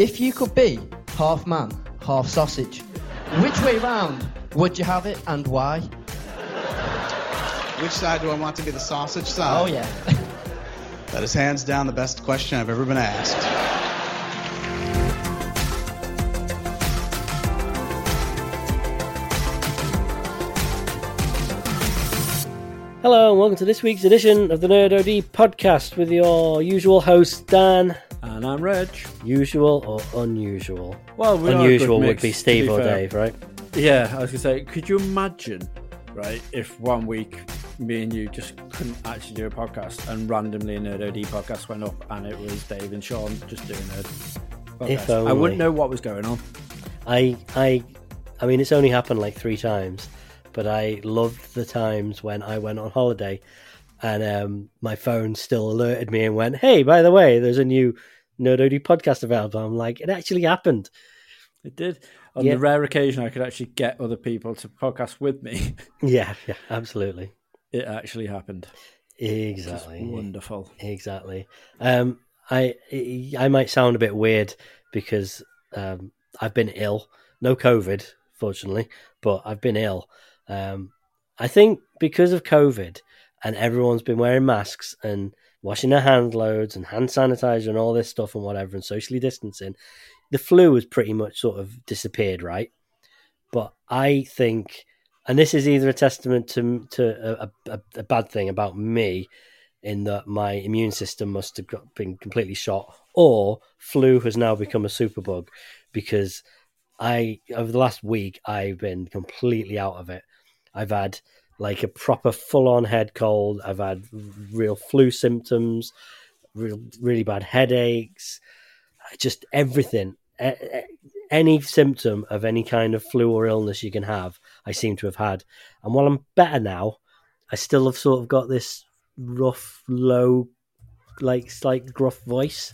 If you could be half man, half sausage, which way round would you have it and why? Which side do I want to be the sausage side? Oh, yeah. That is hands down the best question I've ever been asked. Hello, and welcome to this week's edition of the Nerd OD podcast with your usual host, Dan. And I'm Reg. Usual or unusual? Well, a unusual would mix, be Steve or fair. Dave, right? Yeah, I was gonna say, could you imagine, right, if one week me and you just couldn't actually do a podcast and randomly a Nerd OD podcast went up and it was Dave and Sean just doing a podcast. I wouldn't know what was going on. I, I, I mean, it's only happened like three times, but I loved the times when I went on holiday, and um, my phone still alerted me and went, "Hey, by the way, there's a new Nerd OD podcast available." I'm like, it actually happened. It did. On Yeah. the rare occasion I could actually get other people to podcast with me, Yeah, yeah, absolutely, it actually happened. Exactly. wonderful. Exactly. Um, I I might sound a bit weird because um, I've been ill. No COVID, fortunately, but I've been ill. Um, I think because of COVID and everyone's been wearing masks and washing their hands loads and hand sanitizer and all this stuff and whatever and socially distancing, the flu has pretty much sort of disappeared, right? But I think, and this is either a testament to to a, a, a bad thing about me in that my immune system must have got, been completely shot, or flu has now become a superbug because I over the last week I've been completely out of it. I've had like a proper full on head cold. I've had real flu symptoms, real really bad headaches, just everything. Any symptom of any kind of flu or illness you can have, I seem to have had. And while I'm better now, I still have sort of got this rough, low, like slight gruff voice.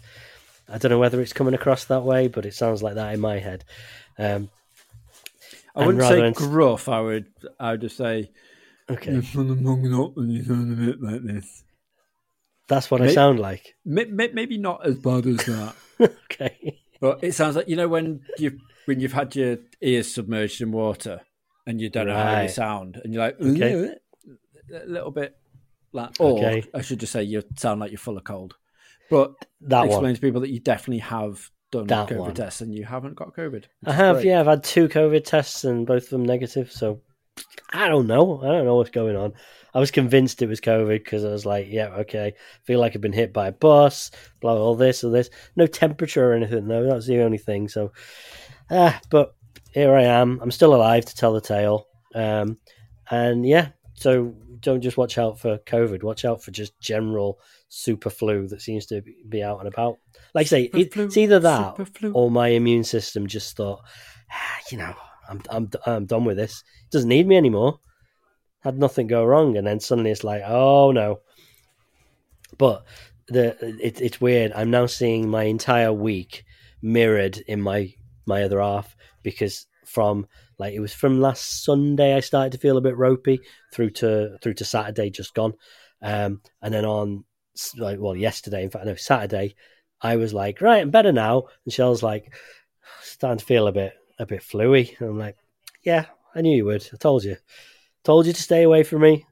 I don't know whether it's coming across that way, but it sounds like that in my head. Um, I wouldn't say gruff, I would I would just say okay, you're of munging up and you sound a bit like this. that's what I sound like. May- may- Maybe not as bad as that. okay, But it sounds like you know when you when you've had your ears submerged in water and you don't know how you sound, and you're like Okay. a little bit like, or Okay. I should just say you sound like you're full of cold. But that explain one. to people that you definitely have done That COVID one. tests and you haven't got COVID. I have, great. yeah, I've had two COVID tests and both of them negative. So I don't know. I don't know what's going on. I was convinced it was COVID because I was like, yeah, okay, feel like I've been hit by a bus, blah, all this or this. No temperature or anything, though. That's the only thing. So, ah, but here I am. I'm still alive to tell the tale. Um, and yeah, so don't just watch out for COVID. Watch out for just general super flu that seems to be out and about. Like I say, Super it, flu, it's either that or my immune system just thought, "Ah, you know, I'm I'm I'm done with this. It doesn't need me anymore. Had nothing go wrong, and then suddenly it's like, oh no. But the it, it's weird. I'm now seeing my entire week mirrored in my my other half because from like it was from last Sunday I started to feel a bit ropey through to through to Saturday just gone, um, and then on like well yesterday in fact no Saturday I was like right I'm better now and Shell's like starting to feel a bit a bit fluey and I'm like yeah I knew you would I told you told you to stay away from me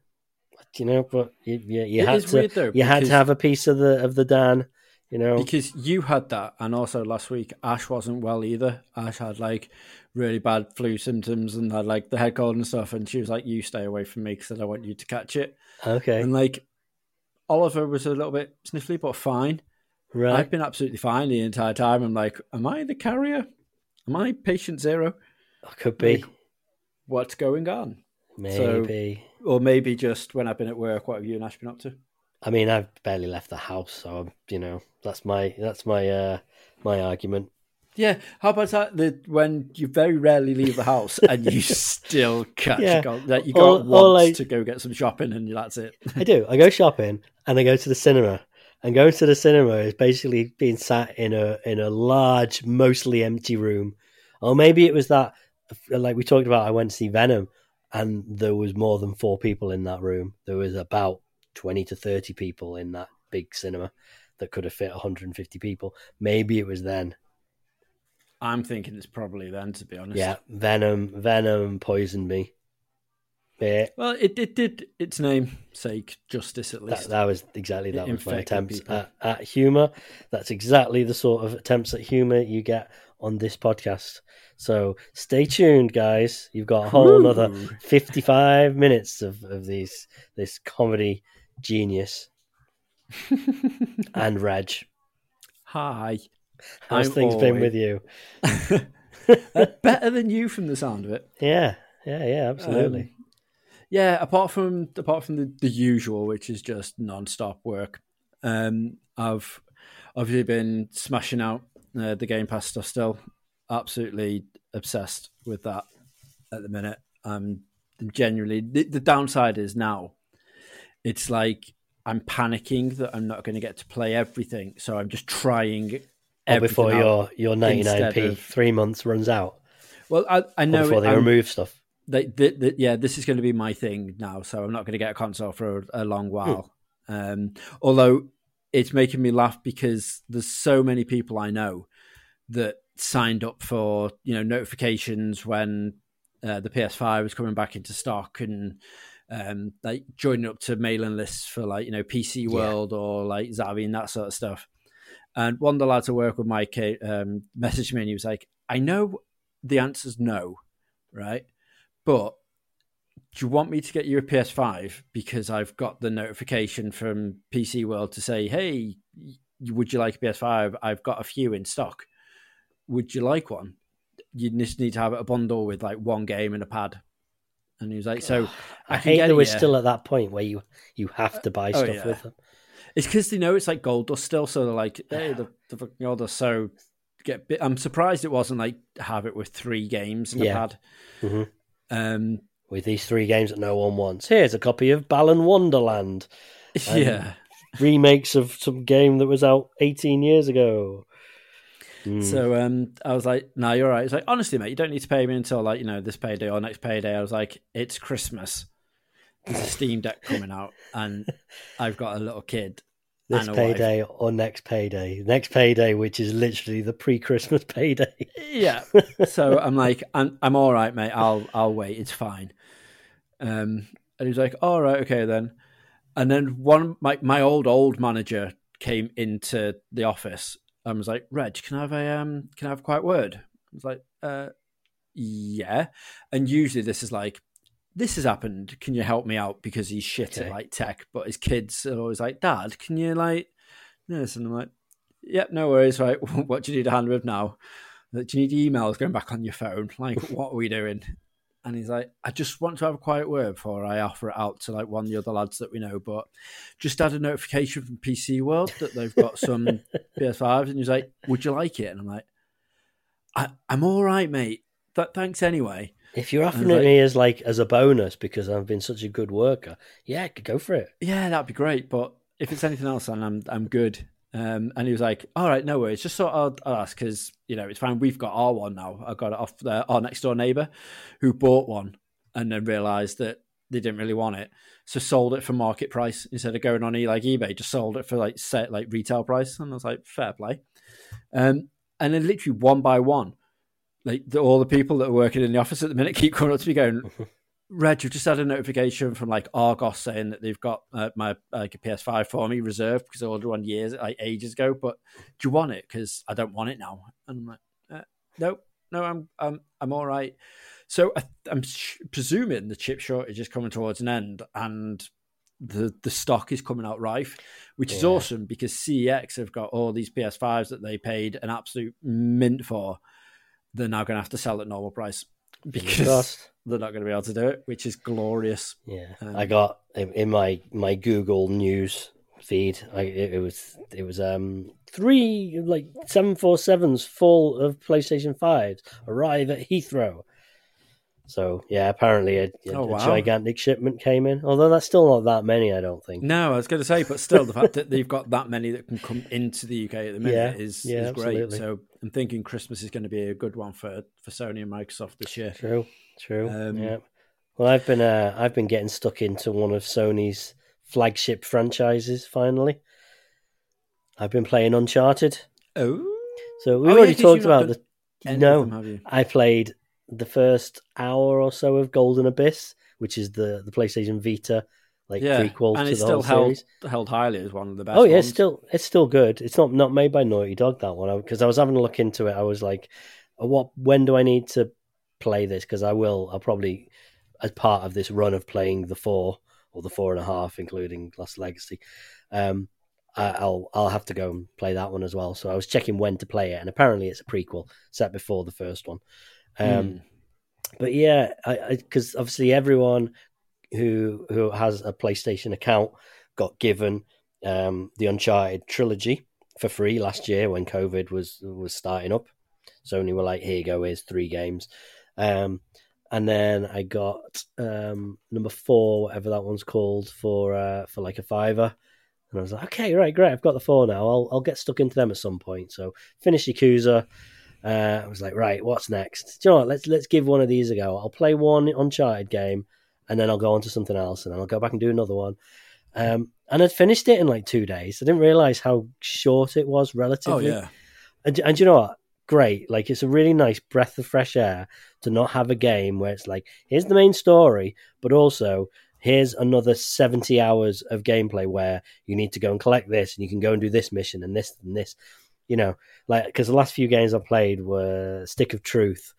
you know but you you, you had to though, you had to have a piece of the of the Dan you know Because you had that, and also last week Ash wasn't well either. Ash had like really bad flu symptoms and had like the head cold and stuff, and she was like, "You stay away from me because I don't want you to catch it." okay And like Oliver was a little bit sniffly, but fine. right I've been absolutely fine the entire time. I'm like, "Am I the carrier? Am I patient zero? I could be like, What's going on?" maybe Or maybe just when I've been at work, what have you and Ash been up to? I mean I've barely left the house so I'm, you know that's my that's my uh my argument Yeah, how about that? The when you very rarely leave the house and you still catch Yeah. a cold, that you go all once I- to go get some shopping and that's it. I do. I go shopping and I go to the cinema. And going to the cinema is basically being sat in a in a large, mostly empty room. Or maybe it was that, like we talked about, I went to see Venom, and there was more than four people in that room. There was about twenty to thirty people in that big cinema that could have fit 150 people. Maybe it was then. I'm thinking it's probably then, to be honest. Yeah, Venom. Venom poisoned me. Yeah, Well, it, it did its name sake justice at least. that was exactly that It was my attempts at, at humor. That's exactly the sort of attempts at humor you get on this podcast. So stay tuned, guys. You've got a whole another fifty-five minutes of, of these this comedy genius and Reg. Hi. How's I'm things been with you? Better than you from the sound of it. Yeah, yeah, yeah, absolutely. Um, yeah, apart from apart from the, the usual, which is just non-stop work, um, I've obviously been smashing out uh, the Game Pass stuff. Still, absolutely obsessed with that at the minute. Um, genuinely, the, the downside is now it's like I'm panicking that I'm not going to get to play everything, so I'm just trying. Or before your your ninety nine p of- three months runs out, well, I, I know before they I'm- remove stuff. They, th th yeah, this is going to be my thing now, so I'm not going to get a console for a, a long while. Um, although it's making me laugh because there's so many people I know that signed up for you know notifications when uh, the PS5 was coming back into stock and um, like joining up to mailing lists for like you know PC World or like Zavvi and that sort of stuff. And one of the lads I work with, Mike, um, messaged me and he was like, "I know the answer's no, right? But do you want me to get you a PS5 because I've got the notification from PC World to say, hey, would you like a PS5? I've got a few in stock. Would you like one? You just need to have a bundle with like one game and a pad. And he was like, so I, I hate that we're yeah. still at that point where you you have to buy Oh, stuff yeah. with them. It's because they know it's like gold dust still, so they're like, "Hey, the, the fucking gold dust." So get. Bit, I'm surprised it wasn't like have it with three games and Yeah. a pad. Mhm. Um, With these three games that no one wants. Here's a copy of Balan Wonderland, Um, yeah, remakes of some game that was out 18 years ago. Mm. So um, I was like, "No, you're right." It's like, honestly, mate, you don't need to pay me until like you know this payday or next payday. I was like, "It's Christmas. There's a Steam Deck coming out, and I've got a little kid." This and a wife. payday or next payday. Next payday, which is literally the pre-Christmas payday. Yeah. So I'm like, I'm I'm all right, mate. I'll I'll wait. It's fine. Um, and he's like, all right, okay then. And then one my my old old manager came into the office and was like, Reg, can I have a um can I have a quiet word? I was like, uh, yeah. And usually this is like, this has happened. Can you help me out? Because he's shit at like tech, but his kids are always like, Dad, can you like this? And I'm like, Yep, no worries. Right, what do you need a hand with now? Do you need emails going back on your phone? Like, what are we doing? And he's like, I just want to have a quiet word before I offer it out to like one of the other lads that we know. But just had a notification from PC World that they've got some PS5s, and he's like, "Would you like it?" And I'm like, I, "I'm all right, mate. Th- thanks anyway." If you're offering it like- me as like as a bonus because I've been such a good worker, yeah, go for it. Yeah, that'd be great. But if it's anything else, then I'm I'm good. Um, and he was like, "All right, no worries. Just thought I'd, I'd ask because you know it's fine. We've got our one now. I got it off the, our next door neighbor, who bought one and then realised that they didn't really want it, so sold it for market price instead of going on e like eBay. Just sold it for like set like retail price, and I was like, fair play. Um, and then literally one by one, like the, all the people that are working in the office at the minute keep coming up to me going, Reg, you've just had a notification from like Argos saying that they've got uh, my like a PS5 for me reserved because I ordered one years like ages ago. But do you want it? Because I don't want it now. And I'm like, uh, no, no, I'm I'm I'm all right. So I, I'm sh- presuming the chip shortage is coming towards an end, and the the stock is coming out rife, which is awesome because CEX have got all these PS5s that they paid an absolute mint for. They're now going to have to sell at normal price because they're not going to be able to do it, which is glorious. Yeah, Um, I got in my my Google News feed. I it, it was it was um three like seven four sevens full of PlayStation fives arrive at Heathrow. So yeah, apparently a, a, Oh, a gigantic shipment came in. Although that's still not that many, I don't think. No, I was going to say, but still, the fact that they've got that many that can come into the UK at the minute Yeah, is, yeah, is great. So I'm thinking Christmas is going to be a good one for, for Sony and Microsoft this year. True, true. Um, yeah. Well, I've been uh, I've been getting stuck into one of Sony's flagship franchises. Finally, I've been playing Uncharted. Oh, So we've Oh, yeah, talked about done- the no, them? I played the first hour or so of Golden Abyss, which is the the PlayStation Vita like Yeah, prequel and to it's the still whole held series. held highly as one of the best. Oh yeah, ones. it's still it's still good. It's not not made by Naughty Dog that one because I was having a look into it. I was like, "Uh, what? When do I need to play this? Because I will. I'll probably as part of this run of playing the four or the four and a half, including Lost Legacy. Um, I'll I'll have to go and play that one as well. So I was checking when to play it, and apparently it's a prequel set before the first one. Um, Hmm. but yeah, I because obviously everyone who who has a PlayStation account got given um, the Uncharted trilogy for free last year when COVID was was starting up. Sony were like, "Here you go, here's three games," um, and then I got um, number four, whatever that one's called, for uh, for like a fiver. And I was like, "Okay, right, great, I've got the four now. I'll I'll get stuck into them at some point." So finish Yakuza. Uh, I was like, right, what's next? Do you know what? Let's let's give one of these a go. I'll play one Uncharted game, and then I'll go on to something else, and then I'll go back and do another one. Um, and I'd finished it in like two days. I didn't realize how short it was relatively. Oh yeah, And, and you know what? Great. Like it's a really nice breath of fresh air to not have a game where it's like, here's the main story, but also here's another 70 hours of gameplay where you need to go and collect this and you can go and do this mission and this and this. You know, like because the last few games I played were Stick of Truth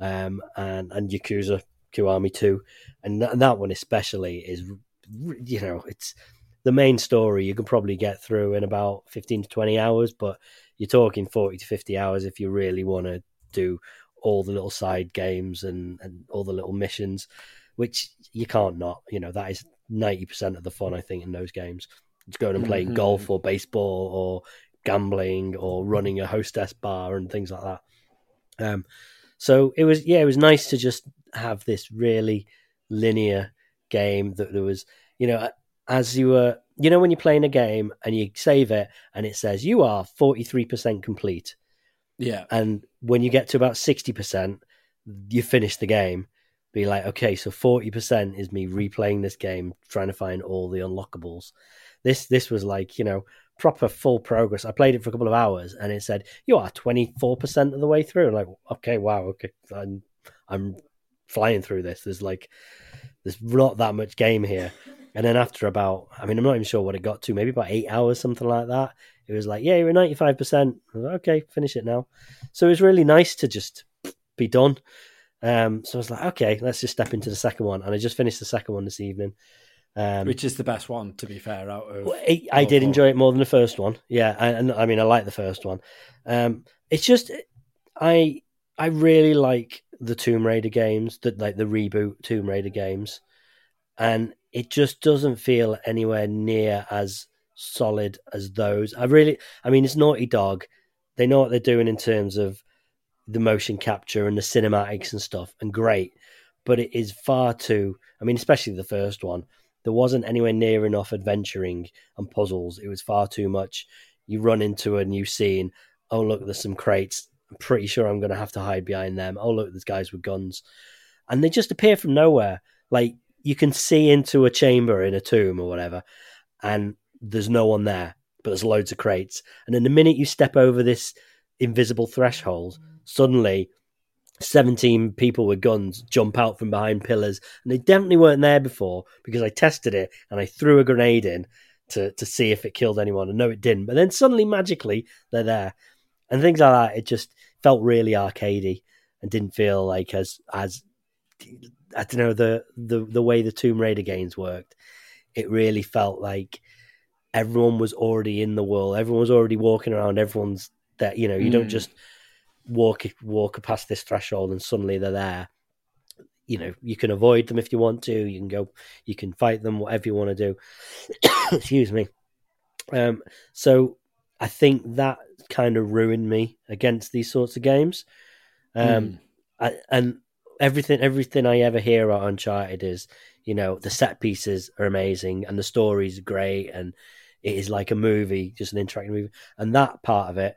um, and and Yakuza Kiwami 2 and, th- and that one especially is you know, it's the main story you can probably get through in about 15 to 20 hours, but you're talking 40 to 50 hours if you really want to do all the little side games and, and all the little missions, which you can't not. You know, that is 90% of the fun, I think, in those games. It's going and playing Mhm. golf or baseball or gambling or running a hostess bar and things like that. Um, so it was, yeah, it was nice to just have this really linear game that there was, you know, as you were, you know, when you're playing a game and you save it and it says you are 43% complete. yeah. And when you get to about 60%, you finish the game. Be like, okay, so 40% is me replaying this game, trying to find all the unlockables. This this was like, you know, proper full progress. I played it for a couple of hours and it said, you are 24% of the way through. I'm like, okay, wow, okay. I'm, I'm flying through this. There's like, there's not that much game here. And then after about, I mean, I'm not even sure what it got to, maybe about eight hours, something like that. It was like, yeah, you're 95%. Like, okay, finish it now. So it was really nice to just be done. Um, so I was like, okay, let's just step into the second one. And I just finished the second one this evening. Um, Which is the best one, to be fair, out of. well, I, I did enjoy it more than the first one. Yeah, and, and I mean, I like the first one. Um, it's just I I really like the Tomb Raider games, that like the reboot Tomb Raider games, and it just doesn't feel anywhere near as solid as those. I really, I mean, it's Naughty Dog. They know what they're doing in terms of the motion capture and the cinematics and stuff, and great. But it is far too. I mean, especially the first one there wasn't anywhere near enough adventuring and puzzles. It was far too much. You run into a new scene. Oh, look, there's some crates. I'm pretty sure I'm going to have to hide behind them. Oh, look, there's guys with guns. And they just appear from nowhere. Like you can see into a chamber in a tomb or whatever, and there's no one there, but there's loads of crates. And then the minute you step over this invisible threshold, suddenly 17 people with guns jump out from behind pillars and they definitely weren't there before because I tested it and I threw a grenade in to, to see if it killed anyone and no it didn't. But then suddenly magically they're there. And things like that it just felt really arcadey and didn't feel like as as I don't know the the the way the Tomb Raider games worked. It really felt like everyone was already in the world. Everyone was already walking around. Everyone's that you know you don't Mm. just walk walk past this threshold and suddenly they're there. You know, you can avoid them if you want to. You can go, you can fight them, whatever you want to do. Excuse me. Um, so I think that kind of ruined me against these sorts of games. Um, Mm. I, and everything, everything I ever hear about Uncharted is, you know, the set pieces are amazing and the story's great and it is like a movie, just an interactive movie. And that part of it,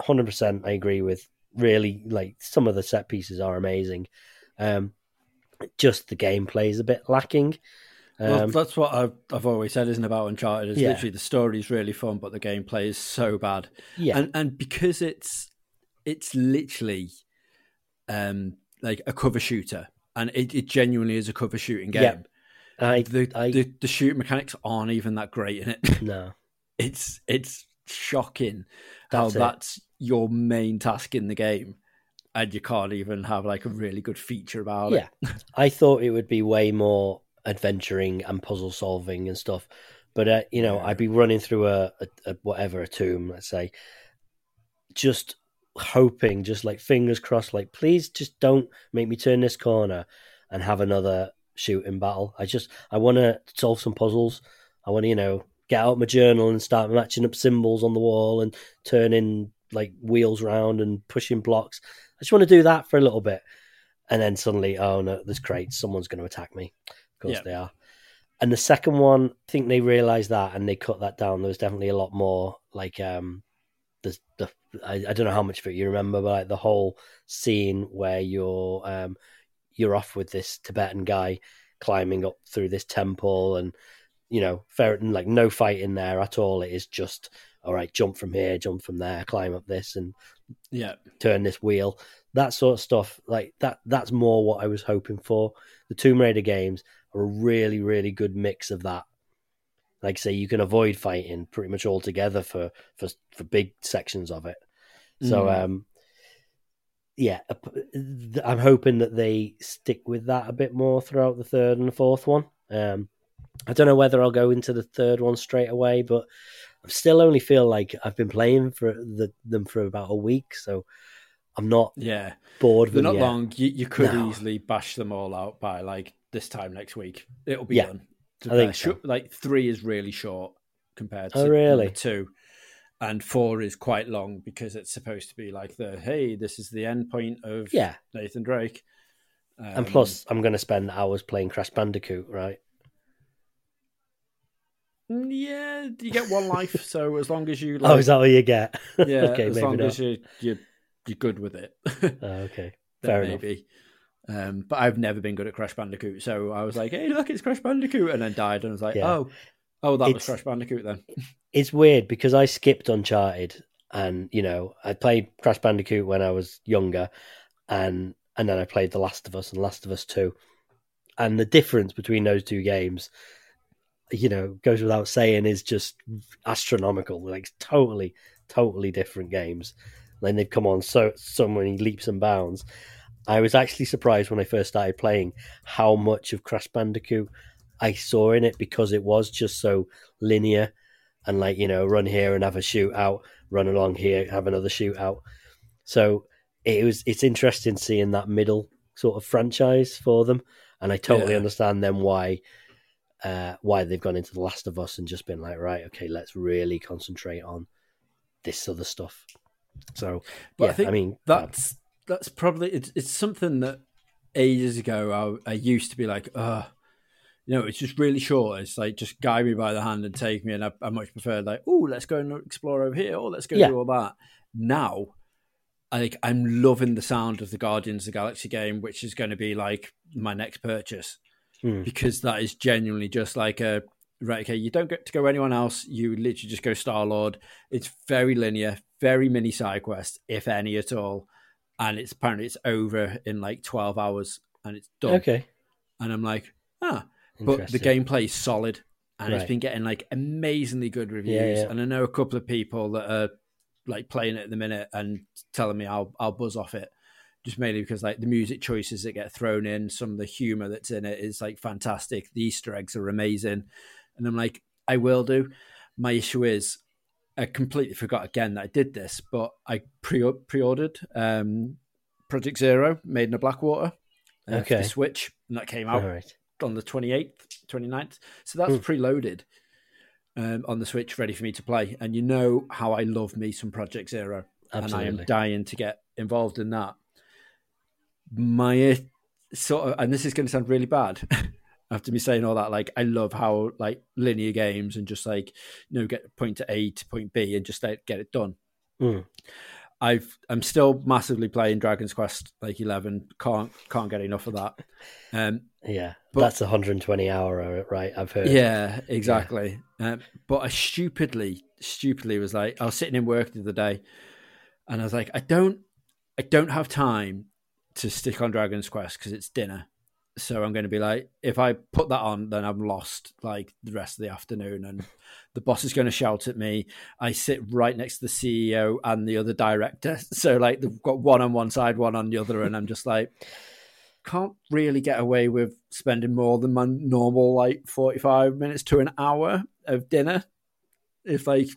hundred percent, I agree with. Really, like some of the set pieces are amazing. Um, just the gameplay is a bit lacking. Well, Um, that's what I've, I've always said, isn't about Uncharted? Is Yeah. literally the story is really fun, but the gameplay is so bad. yeah, And and because it's it's literally um, like a cover shooter, and it, it genuinely is a cover shooting game. Yeah. I, The, I the the shoot mechanics aren't even that great in it. no. it's it's shocking how That's it. that's your main task in the game, and you can't even have like a really good feature about Yeah, it. Yeah. I thought it would be way more adventuring and puzzle solving and stuff. But uh, you know, Yeah. I'd be running through a, a, a whatever a tomb, let's say, just hoping, just like fingers crossed, like please just don't make me turn this corner and have another shooting battle. I just I want to solve some puzzles. I want to you know get out my journal and start matching up symbols on the wall and turning like wheels round and pushing blocks. I just want to do that for a little bit and then suddenly, oh no, there's crates. Someone's going to attack me. Of course Yeah. they are. And the second one, I think they realised that and they cut that down. There was definitely a lot more like um, the the I, I don't know how much of it you remember, but like the whole scene where you're um you're off with this Tibetan guy climbing up through this temple and you know, fair like no fight in there at all. It is just all right, jump from here, jump from there, climb up this and Yeah, turn this wheel. That sort of stuff like that that's more what i was hoping for. The tomb raider games are a really really good mix of that. Like say you can avoid fighting pretty much altogether for for for big sections of it. So Mm. um yeah i'm hoping that they stick with that a bit more throughout the third and the fourth one. Um i don't know whether i'll go into the third one straight away but i still only feel like i've been playing for the, them for about a week so i'm not yeah. bored with They're not yet. long. You, you could No. easily bash them all out by like this time next week. It'll be Yeah, done. I think so. Like three is really short compared to Oh, really? two, and four is quite long because it's supposed to be like the hey, this is the end point of Yeah, Nathan Drake. and Um, plus, I'm going to spend hours playing Crash Bandicoot, right? Mm, yeah, you get one life. so as long as you oh, like, is that what you get? yeah, okay, as maybe long not. as you you you're good with it. Oh, okay, fair enough. maybe. Um, but I've never been good at Crash Bandicoot, so I was like, "Hey, look, it's Crash Bandicoot," and then died, and I was like, Yeah. "Oh, oh, that was Crash Bandicoot then." It's weird because I skipped Uncharted, and you know, I played Crash Bandicoot when I was younger, and and then I played The Last of Us and Last of Us Two, and the difference between those two games, you know, goes without saying, is just astronomical. Like totally, totally different games. Then they've come on so so many leaps and bounds. I was actually surprised when I first started playing how much of Crash Bandicoot I saw in it because it was just so linear and like you know run here and have a shootout, run along here have another shootout. So it was it's interesting seeing that middle sort of franchise for them, and I totally Yeah. understand them why uh, why they've gone into The Last of Us and just been like right okay let's really concentrate on this other stuff. So But yeah, I think mean that's that's probably it's, it's something that ages ago I, I used to be like, uh you know, it's just really short. It's like just guide me by the hand and take me, and I, I much prefer like, oh, let's go and explore over here, or let's go Yeah. do all that. Now, I think I'm loving the sound of the Guardians of the Galaxy game, which is going to be like my next purchase Hmm. because that is genuinely just like a right. Okay, you don't get to go anywhere else. You literally just go Star Lord. It's very linear, very mini side quests, if any at all, and it's apparently it's over in like twelve hours and it's done. okay, And I'm like, ah, but the gameplay is solid and it's been getting like amazingly good reviews. Yeah, yeah. And I know a couple of people that are like playing it at the minute and telling me I'll I'll buzz off it. Just mainly because like the music choices that get thrown in, some of the humor that's in it is like fantastic. The Easter eggs are amazing. And I'm like, I will do. My issue is I completely forgot again that I did this, but I pre pre ordered um Project Zero Maiden of Black Water uh, Okay. the Switch, and that came out right. on the 28th, 29th. So that's Hmm. preloaded um, on the Switch, ready for me to play. And you know how I love me some Project Zero. And I am dying to get involved in that. My uh, sort of, and this is going to sound really bad after me saying all that. Like, I love how like linear games and just like, you know, get point to A to point B and just like, get it done. Mm. I've I'm still massively playing Dragon's Quest like eleven. Can't can't get enough of that. Um, Yeah, But- that's 120 hour, right? I've heard. Yeah, exactly. Um, but I stupidly, stupidly was like, I was sitting in work the other day, and I was like, I don't, I don't have time to stick on Dragon's Quest because it's dinner. So I'm going to be like, if I put that on, then I'm lost like the rest of the afternoon, and the boss is going to shout at me. I sit right next to the CEO and the other director, so like they've got one on one side, one on the other, and I'm just like, can't really get away with spending more than my normal like 45 minutes to an hour of dinner. If like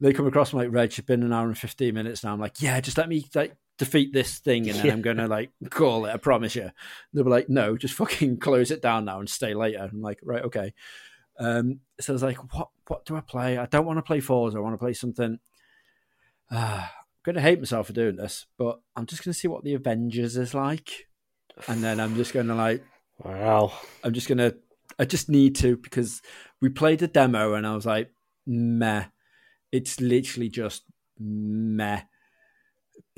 they come across me like, Reg, it's been an hour and 15 minutes now. I'm like, yeah, just let me like defeat this thing and then Yeah. I'm gonna like call it. I promise you. They'll be like, no, just fucking close it down now and stay later. I'm like, right, okay. Um, so I was like, what what do I play? I don't want to play Forza. I want to play something. Uh, I'm gonna hate myself for doing this, but I'm just gonna see what the Avengers is like, and then I'm just gonna like, Wow. I'm just gonna, I just need to because we played a demo and I was like, meh. It's literally just meh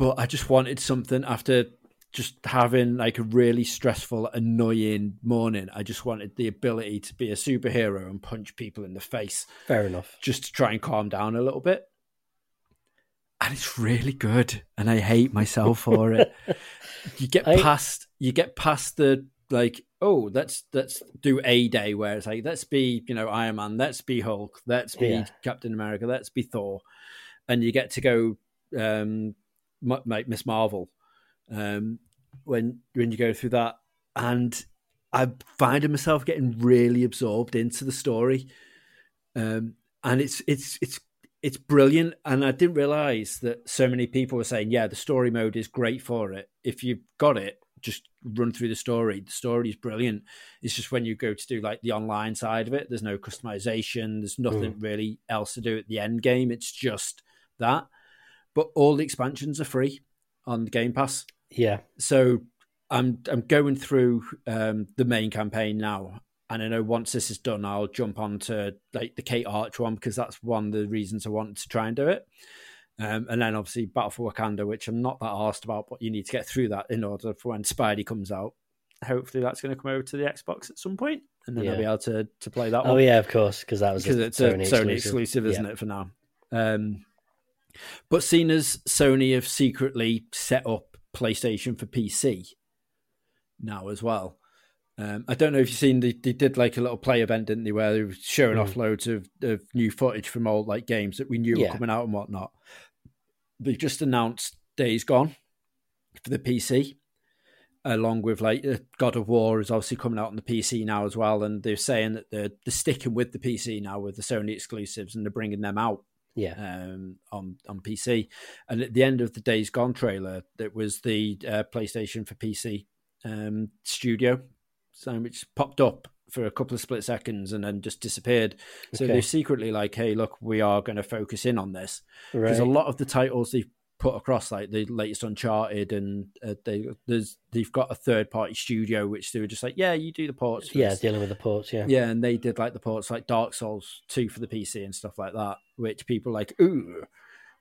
but I just wanted something after just having like a really stressful, annoying morning. I just wanted the ability to be a superhero and punch people in the face Fair enough. just to try and calm down a little bit. And it's really good, and I hate myself for it. You get I- past, you get past the like, oh, let's let's do a day where it's like, let's be, you know, Iron Man, let's be Hulk, let's be Yeah. Captain America, let's be Thor, and you get to go um, like Miss Marvel um, when when you go through that, and I find myself getting really absorbed into the story, um, and it's it's it's it's brilliant. And I didn't realize that so many people were saying, "Yeah, the story mode is great for it. If you've got it, just run through the story. The story is brilliant. It's just when you go to do like the online side of it, there's no customization. There's nothing really else to do at the end game. It's just that. But all the expansions are free on the Game Pass Yeah. so I'm I'm going through um, the main campaign now, and I know once this is done, I'll jump on to like the Kate Arch one because that's one of the reasons I wanted to try and do it. Um, and then obviously Battle for Wakanda, which I'm not that asked about, but you need to get through that in order for when Spidey comes out. Hopefully, that's going to come over to the Xbox at some point, and then I'll be able to to play that Oh one yeah, of course, because that was because it's a Sony, Sony exclusive, isn't it, for now? Um, but seeing as Sony have secretly set up PlayStation for PC now as well, um, I don't know if you've seen they, they did like a little play event, didn't they, where they were showing off loads of, of new footage from old like games that we knew Yeah. were coming out and whatnot. They've just announced Days Gone for the PC along with like uh, God of War is obviously coming out on the PC now as well, and they're saying that they're they're sticking with the PC now with the Sony exclusives, and they're bringing them out Yeah. um, on on PC. And at the end of the Days Gone trailer, that was the uh, PlayStation for PC um, studio, so which popped up for a couple of split seconds and then just disappeared. So Okay. they're secretly like, "Hey, look, we are going to focus in on this." Right. because a lot of the titles they've put across, like the latest Uncharted, and uh, they there's they've got a third party studio which they were just like, yeah, you do the ports, yeah, this." dealing with the ports. Yeah. yeah, and they did like the ports like Dark Souls two for the PC and stuff like that, which people like, ooh,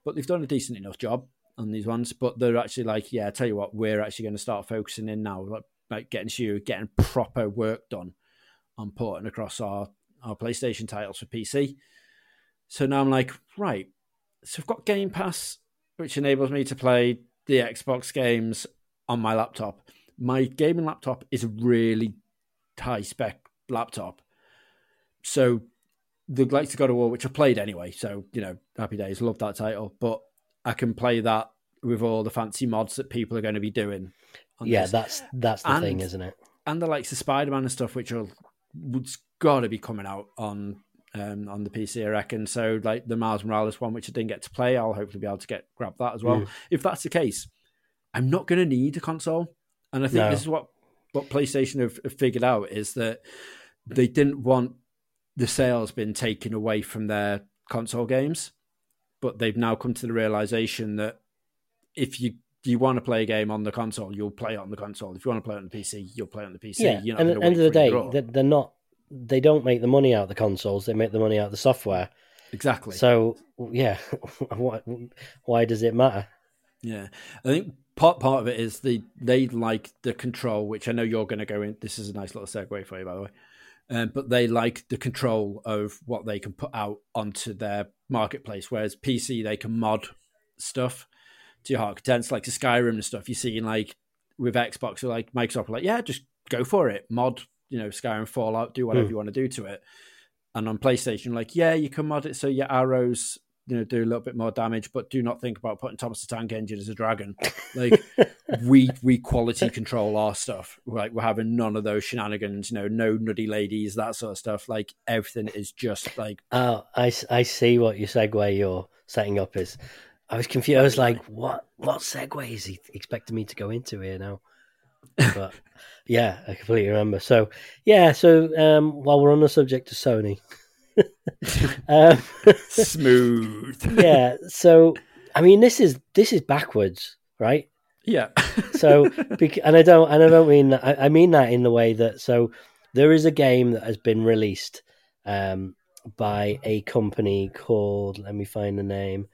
but they've done a decent enough job on these ones. But they're actually like, yeah, I tell you what, we're actually going to start focusing in now, like, like getting you getting proper work done on porting across our our PlayStation titles for PC. So now I'm like, right, so I've got Game Pass, which enables me to play the Xbox games on my laptop. My gaming laptop is a really high spec laptop. So the likes of God of War, which I played anyway, so you know, happy days, love that title. But I can play that with all the fancy mods that people are going to be doing. Yeah, this. that's that's the And- thing, isn't it? and the likes of Spider Man and stuff, which are it's got to be coming out on um, on the PC, I reckon. So like the Miles Morales one, which I didn't get to play, I'll hopefully be able to get grab that as well. Mm. If that's the case, I'm not going to need a console, and I think No. this is what what PlayStation have, have figured out is that they didn't want the sales being taken away from their console games, but they've now come to the realization that if you you want to play a game on the console, you'll play it on the console. If you want to play it on the PC, you'll play it on the PC. yeah. And at the end of the day, they're not. They don't make the money out of the consoles. They make the money out of the software. exactly. So yeah, why, why does it matter? Yeah, I think part part of it is the they like the control, which I know you're going to go in. This is a nice little segue for you, by the way. Um, but they like the control of what they can put out onto their marketplace, whereas PC they can mod stuff to your heart content, like the Skyrim and stuff. You see in like with Xbox, or like Microsoft, like yeah, just go for it, mod, you know, Skyrim, Fallout, do whatever Mm. you want to do to it. And on PlayStation, like yeah, you can mod it so your arrows, you know, do a little bit more damage, but do not think about putting Thomas the Tank Engine as a dragon. Like we we quality control our stuff. Like we're having none of those shenanigans, you know, no nutty ladies, that sort of stuff. Like everything is just like Oh, I, s- I see what your segue you're setting up is. I was confused. I was like, what what segue is he expecting me to go into here now? But yeah, I completely remember. So yeah, so um, while we're on the subject of Sony, um, smooth. yeah. So I mean, this is this is backwards, right? yeah. So, and I don't, and I don't mean that. I, I mean that in the way that so there is a game that has been released um, by a company called. Let me find the name.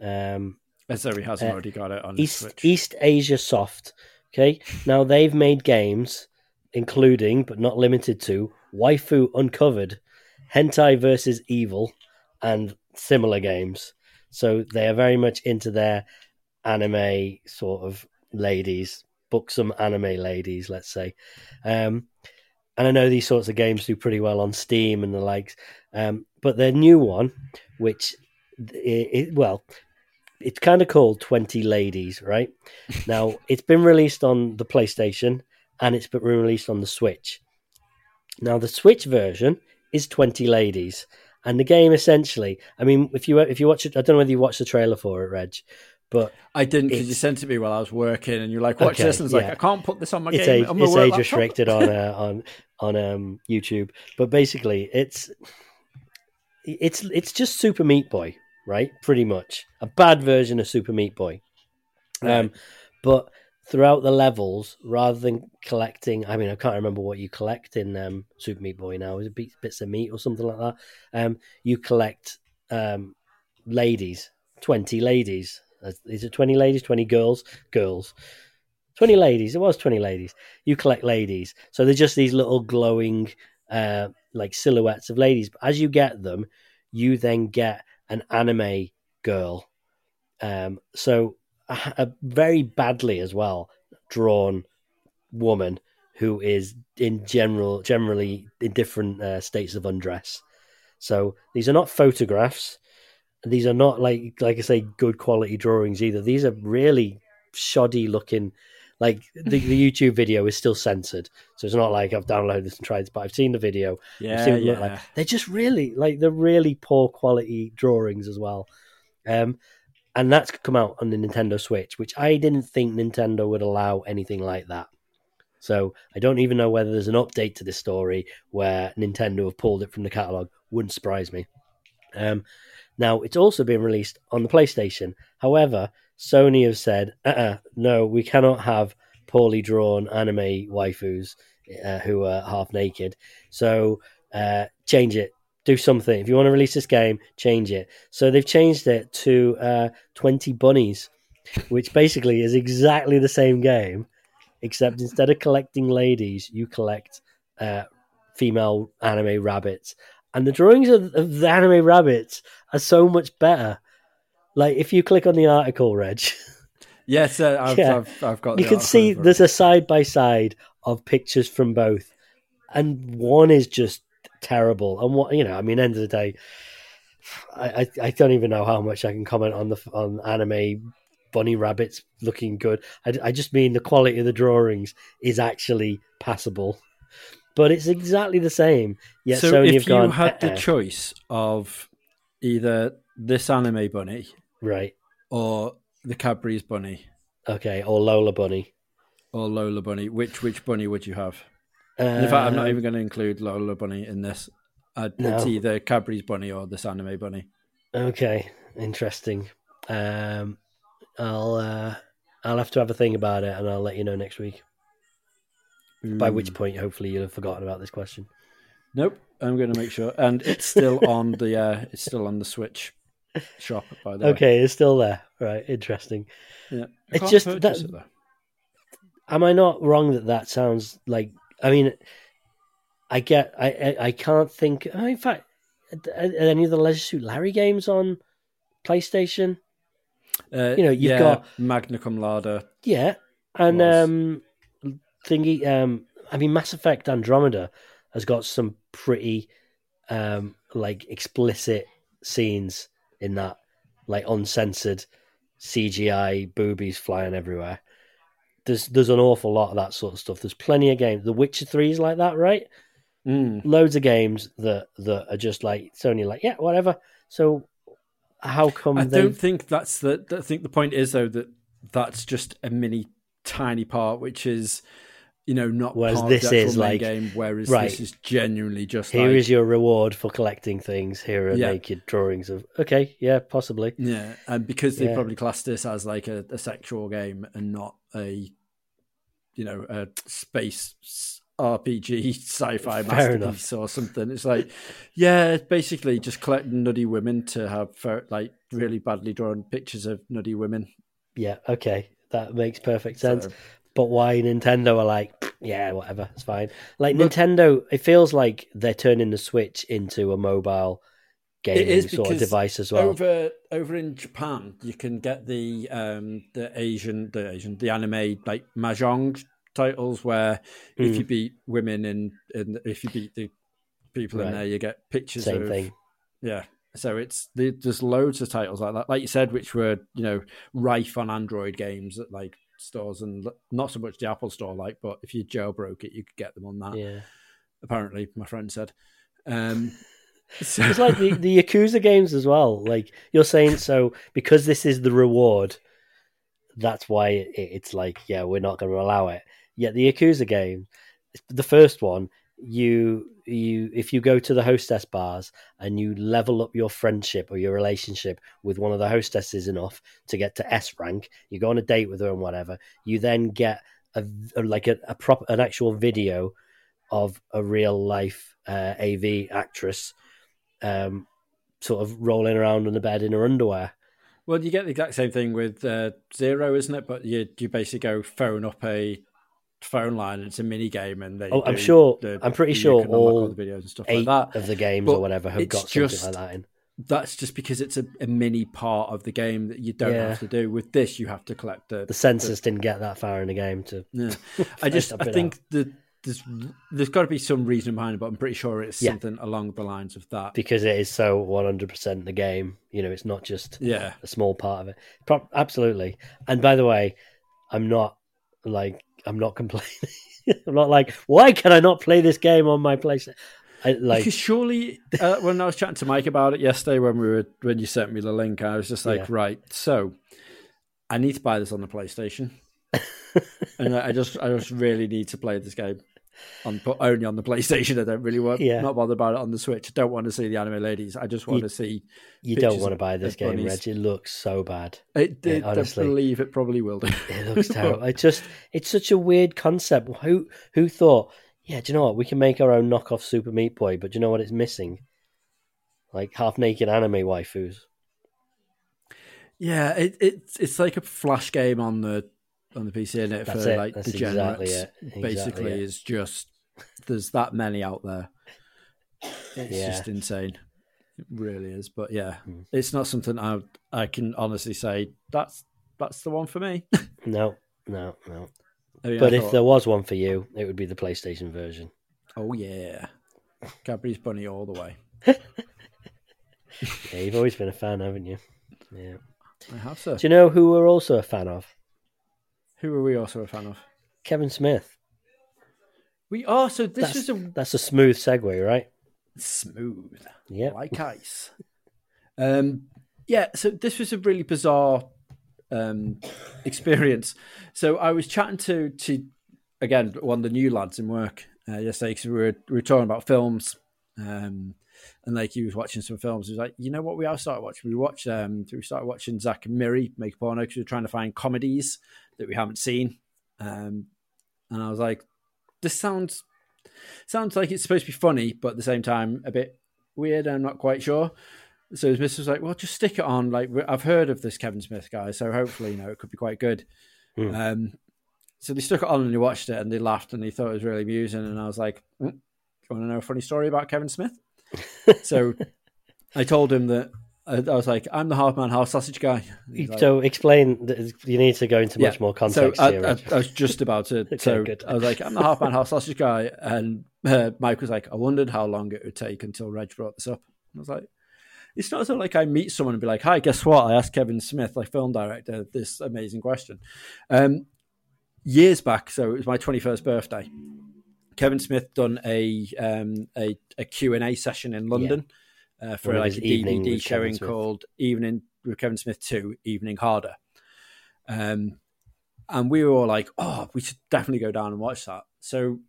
Um, As though he hasn't Uh, already got it on East Switch. East Asia Soft. Okay, now they've made games, including but not limited to Waifu Uncovered, Hentai versus Evil, and similar games. So they are very much into their anime sort of ladies, buxom anime ladies, let's say. Um, and I know these sorts of games do pretty well on Steam and the likes. Um, but their new one, which it, it, well, it's kind of called 20 Ladies, right? now, it's been released on the PlayStation and it's been released on the Switch. Now, the Switch version is 20 Ladies. And the game essentially, I mean, if you if you watch it, I don't know whether you watched the trailer for it, Reg, but I didn't because you sent it to me while I was working, and you're like, "Watch Okay, this," and it's like, "I can't put this on my it's game." age, it's age laptop." restricted on uh, on on um, YouTube. But basically, it's it's it's just Super Meat Boy, right? Pretty much a bad version of Super Meat Boy. Um, but throughout the levels, rather than collecting, I mean, I can't remember what you collect in um, Super Meat Boy now. Is it bits- bits of meat or something like that? Um, you collect um, ladies, twenty ladies. Is it twenty ladies? Twenty girls? Girls. 20 ladies. It was 20 ladies. You collect ladies. So they're just these little glowing, uh, like silhouettes of ladies. But as you get them, you then get an anime girl. Um, so a, a very badly as well drawn woman who is in general, generally in different uh, states of undress. So these are not photographs. These are not like, like I say, good quality drawings either. These are really shoddy looking like the, the YouTube video is still censored, so it's not like I've downloaded this and tried this, but I've seen the video. Yeah, seen what they yeah. like. They're just really like they're really poor quality drawings as well. Um, and that's come out on the Nintendo Switch, which I didn't think Nintendo would allow anything like that. So I don't even know whether there's an update to this story where Nintendo have pulled it from the catalog. Wouldn't surprise me. Um, now it's also been released on the PlayStation. However, Sony have said, uh-uh, no, we cannot have poorly drawn anime waifus uh, who are half naked. So uh, change it. Do something. If you want to release this game, change it. So they've changed it to uh, 20 bunnies, which basically is exactly the same game, except instead of collecting ladies, you collect uh, female anime rabbits. And the drawings of, of the anime rabbits are so much better. Like if you click on the article, Reg, Yes, uh, I've, Yeah. I've, I've got. you can see there's a side by side of pictures from both, and one is just terrible. And what you know, I mean, end of the day, I, I I don't even know how much I can comment on the on anime bunny rabbits looking good. I, I just mean the quality of the drawings is actually passable, but it's exactly the same. Yet so Sony if have gone you had the "Uh-uh." choice of either this anime bunny right, or the Cadbury's bunny okay, or Lola Bunny. or Lola bunny, which which bunny would you have? And in fact, I'm not Um, even going to include Lola bunny in this. Uh, It's No. either Cadbury's bunny or this anime bunny. Okay, interesting. Um, I'll uh, I'll have to have a think about it, and I'll let you know next week. By which point, hopefully, you'll have forgotten about this question. Nope, I'm going to make sure, and it's still on the uh, it's still on the Switch shop. By the way, Okay, it's still there. Right, interesting. yeah, I It's just that- it. Am I not wrong that that sounds like? I mean, I get. I I, I can't think. oh, in fact, are, are any of the Leisure Suit Larry games on PlayStation? Uh, you know, you've yeah, got- Magna Cum Laude. Yeah, and Was. um, thingy. Um, I mean, Mass Effect Andromeda has got some pretty um, like explicit scenes in that, like uncensored CGI boobies flying everywhere. There's there's an awful lot of that sort of stuff. There's plenty of games. The Witcher Three is like that, right? Mm. Loads of games that that are just like Sony, like yeah, whatever. So how come I they? don't think that's the. I think the point is though that that's just a mini tiny part, which is you know not Whereas this of the is like- game. Whereas right. this is genuinely just Here like, is your reward for collecting things. Here are Yeah. naked drawings of. Okay, yeah, possibly. Yeah, and because they Yeah. probably class this as like a, a sexual game and not a, you know, a space RPG sci-fi Fair masterpiece or something. It's like, yeah, it's basically just collecting nutty women to have for, like really badly drawn pictures of nutty women. Yeah, okay, that makes perfect sense. So- But why Nintendo are like, yeah, whatever, it's fine. Like Nintendo, it feels like they're turning the Switch into a mobile gaming is sort of device as well. Over over in Japan, you can get the um the Asian the Asian the anime like mahjong titles where if Mm. you beat women and and if you beat the people in there, you get pictures Same of thing. yeah. So it's there's loads of titles like that, like you said, which were you know rife on Android games like stores and not so much the Apple Store, like, but if you jailbroke it, you could get them on that. Yeah, Apparently, my friend said. Um, so, it's like the the Yakuza games as well. Like you're saying, so because this is the reward, that's why it, it's like, yeah, we're not going to allow it. Yet the Yakuza game, the first one, you you if you go to the hostess bars and you level up your friendship or your relationship with one of the hostesses enough to get to S rank, you go on a date with her and whatever. You then get a, like a, a prop an actual video of a real life uh, AV actress um, sort of rolling around on the bed in her underwear. Well, you get the exact same thing with uh, Zero, isn't it? But you you basically go phone up a phone line and it's a mini game, and they. Oh, I'm sure- the- I'm pretty sure all the videos and stuff Eight like that. of the games But or whatever have got something just- like that in. That's just because it's a, a mini part of the game that you don't Yeah. have to do. With this, you have to collect the. The censors didn't get that far in the game to. Yeah. I just I think that there's there's got to be some reason behind it, but I'm pretty sure it's Yeah. something along the lines of that. because it is so 100% the game. You know, it's not just Yeah, a small part of it. Pro- absolutely. And by the way, I'm not like I'm not complaining. I'm not like why can I not play this game on my PlayStation? I like because surely uh, when I was chatting to Mike about it yesterday when we were when you sent me the link, I was just like, Yeah. right, so I need to buy this on the PlayStation, and I I just I just really need to play this game on only on the PlayStation. I don't really want Yeah. not bother about it on the Switch. I don't want to see the anime ladies. I just want You- to see. you don't want to buy this game, bunnies. Reg. It looks so bad. It, Yeah, it, I honestly. believe it probably will do. It looks terrible. It just it's such a weird concept. Who who thought, yeah, do you know what? We can make our own knockoff Super Meat Boy, but do you know what it's missing? Like half naked anime waifus. Yeah, it, it's it's like a flash game on the on the PC, isn't it? That's for it. like That's degenerates. exactly it. Exactly Basically, it. is just there's that many out there. It's Yeah. just insane. It really is. But yeah, Hmm. it's not something I I can honestly say that's that's the one for me. No, no, no. I mean, But I if thought, there was one for you, it would be the PlayStation version. oh yeah, Cadbury's bunny all the way. Yeah, you've always been a fan, haven't you? Yeah. I have sir. Do you know who we're also a fan of? Who are we also a fan of? Kevin Smith. We are. So this That's, is a that's a smooth segue, right? smooth. Yeah. like ice. Um, yeah, so this was a really bizarre um, experience. So I was chatting to to again one of the new lads in work uh, yesterday because we were we were talking about films, um, and like he was watching some films. He was like, you know what, we all started watching. We watched um, we started watching Zack and Miri make a porno because we were trying to find comedies that we haven't seen, um, and I was like, this sounds sounds like it's supposed to be funny, but at the same time a bit weird. I'm not quite sure. So his missus was like, "Well, just stick it on. Like I've heard of this Kevin Smith guy, so hopefully, you know, it could be quite good." Hmm. Um, so they stuck it on and they watched it and they laughed and they thought it was really amusing. And I was like, mm, "Do you want to know a funny story about Kevin Smith?" So I told him that I, I was like, I'm the half man, half sausage guy. Like, so explain. You need to go into much more context so I, here. I, I, was just about to. okay, so good. I was like, I'm the half man, half sausage guy, and uh, Mike was like, I wondered how long it would take until Reg brought this up. And I was like, it's not so like I meet someone and be like, "Hi, guess what? I asked Kevin Smith, like film director, this amazing question." Um, years back, so it was my twenty-first birthday. Kevin Smith done a um, a, a Q and A session in London yeah. uh, for One like a DVD showing called Evening with Kevin Smith Two, Evening Harder. Um, and we were all like, "Oh, we should definitely go down and watch that." So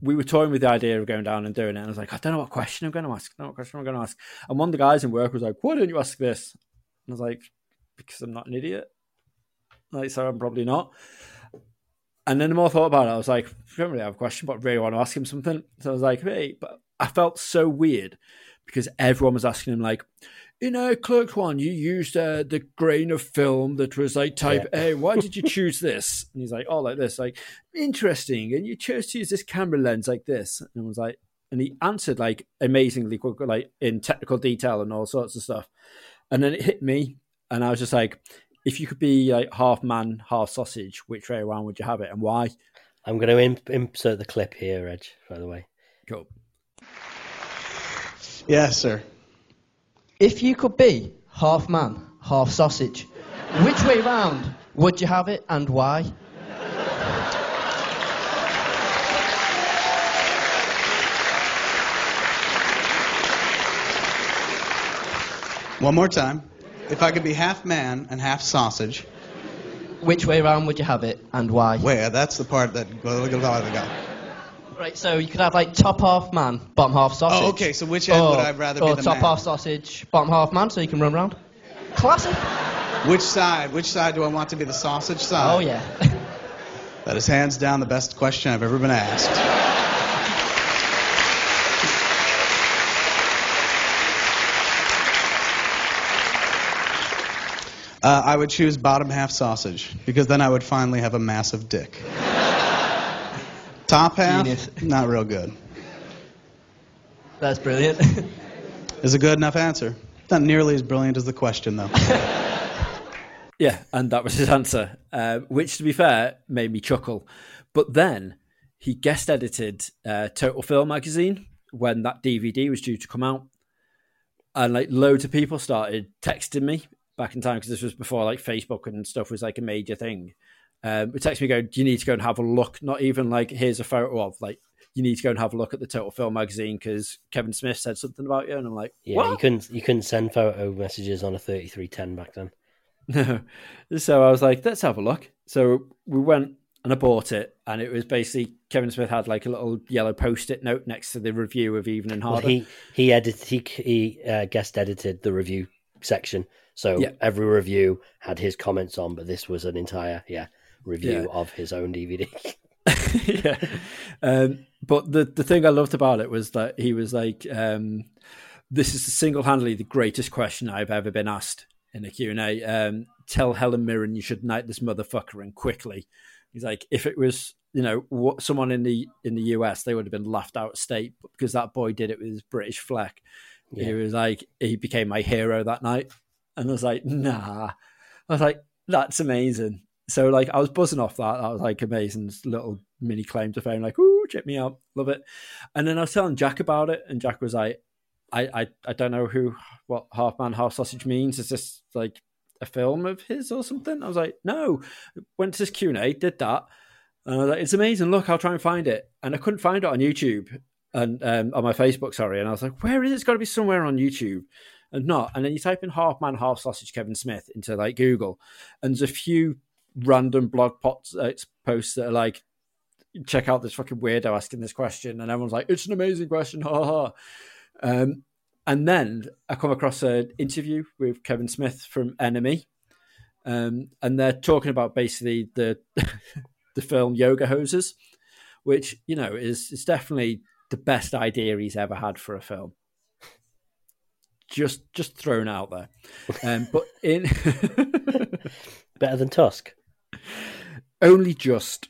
we were toying with the idea of going down and doing it. And I was like, I don't know what question I'm going to ask. I don't know what question I'm going to ask. And one of the guys in work was like, why don't you ask this? And I was like, because I'm not an idiot. Like, so I'm probably not. And then the more I thought about it, I was like, I don't really have a question, but I really want to ask him something. So I was like, hey, but I felt so weird because everyone was asking him, like, in uh, Clerk One, you used uh, the grain of film that was like type Yeah. A. Why did you choose this? And he's like, oh, like this, like interesting. And you chose to use this camera lens like this. And I was like, and he answered like amazingly quick, like in technical detail and all sorts of stuff. And then it hit me, and I was just like, if you could be like half man, half sausage, which way around would you have it, and why? I'm going to imp- insert the clip here, Reg. By the way, Cool. Yes, sir. If you could be half man, half sausage, which way round would you have it and why? One more time. If I could be half man and half sausage. Which way round would you have it and why? Wait, that's the part that. Well they got. Right, so you could have like top half man, bottom half oh, sausage. Oh, okay. So which end would I rather or be the top man? half sausage, bottom half man, so you can run around. Classic. Which side? Which side do I want to be the sausage side? Oh yeah. That is hands down the best question I've ever been asked. Uh, I would choose bottom half sausage because then I would finally have a massive dick. Top half, Genius. not real good. That's brilliant. Is a good enough answer. Not nearly as brilliant as the question, though. Yeah, and that was his answer, uh, which, to be fair, made me chuckle. But then he guest edited uh, Total Film magazine when that DVD was due to come out, and like loads of people started texting me back in time because this was before like Facebook and stuff was like a major thing. Um, it texted me going, "Do "You need to go and have a look." Not even like here's a photo of like you need to go and have a look at the Total Film magazine because Kevin Smith said something about you, and I'm like, yeah, what? you couldn't you couldn't send photo messages on a 3310 back then. No. So I was like, let's have a look. So we went and I bought it, and it was basically Kevin Smith had like a little yellow post-it note next to the review of Evening Well, Harder. he he edited he he uh, guest edited the review section, so Yeah. every review had his comments on, but this was an entire yeah review Yeah. of his own DVD. yeah. Um, but the the thing I loved about it was that he was like, um, "This is single-handedly the greatest question I've ever been asked in a Q and A. Um, tell Helen Mirren you should knight this motherfucker and quickly." He's like, if it was you know what, someone in the in the US, they would have been laughed out of state, because that boy did it with his British fleck. He was like, he became my hero that night, and I was like, nah. I was like, that's amazing. So like I was buzzing off that. That was like amazing little mini claim to fame. Like, ooh, check me out, love it. And then I was telling Jack about it, and Jack was like, I I, I don't know who what half man half sausage means. Is this like a film of his or something? I was like, no. Went to this Q and A, did that, and I was like, it's amazing. Look, I'll try and find it, and I couldn't find it on YouTube and um, on my Facebook. Sorry, and I was like, where is it? It's got to be somewhere on YouTube. And not, and then you type in half man, half sausage Kevin Smith into like Google, and there's a few random blog pots, uh, posts that are like, check out this fucking weirdo asking this question, and everyone's like, it's an amazing question, ha ha. Um, and then I come across an interview with Kevin Smith from NME, um, and they're talking about basically the the film Yoga Hosers, which you know is is definitely the best idea he's ever had for a film. Just just thrown out there, um, but in Better than Tusk. only just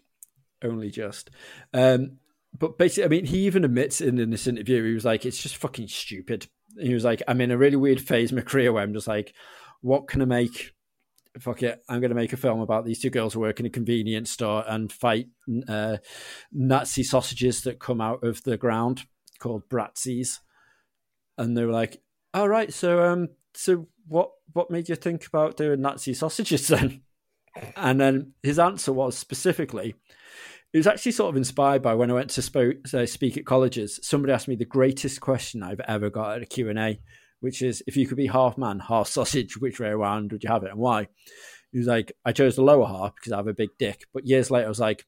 only just um but basically i mean he even admits in, in this interview he was like it's just fucking stupid he was like, I'm in a really weird phase of my career where I'm just like, what can I make? Fuck it, I'm going to make a film about these two girls who work in a convenience store and fight uh, Nazi sausages that come out of the ground called Bratzis. And they were like, "All right, so um, so what what made you think about doing Nazi sausages then?" And then his answer was specifically, it was actually sort of inspired by when I went to uh, speak at colleges. Somebody asked me the greatest question I've ever got at a Q&A, which is, if you could be half man, half sausage, which way around would you have it and why? He was like, I chose the lower half because I have a big dick. But years later, I was like,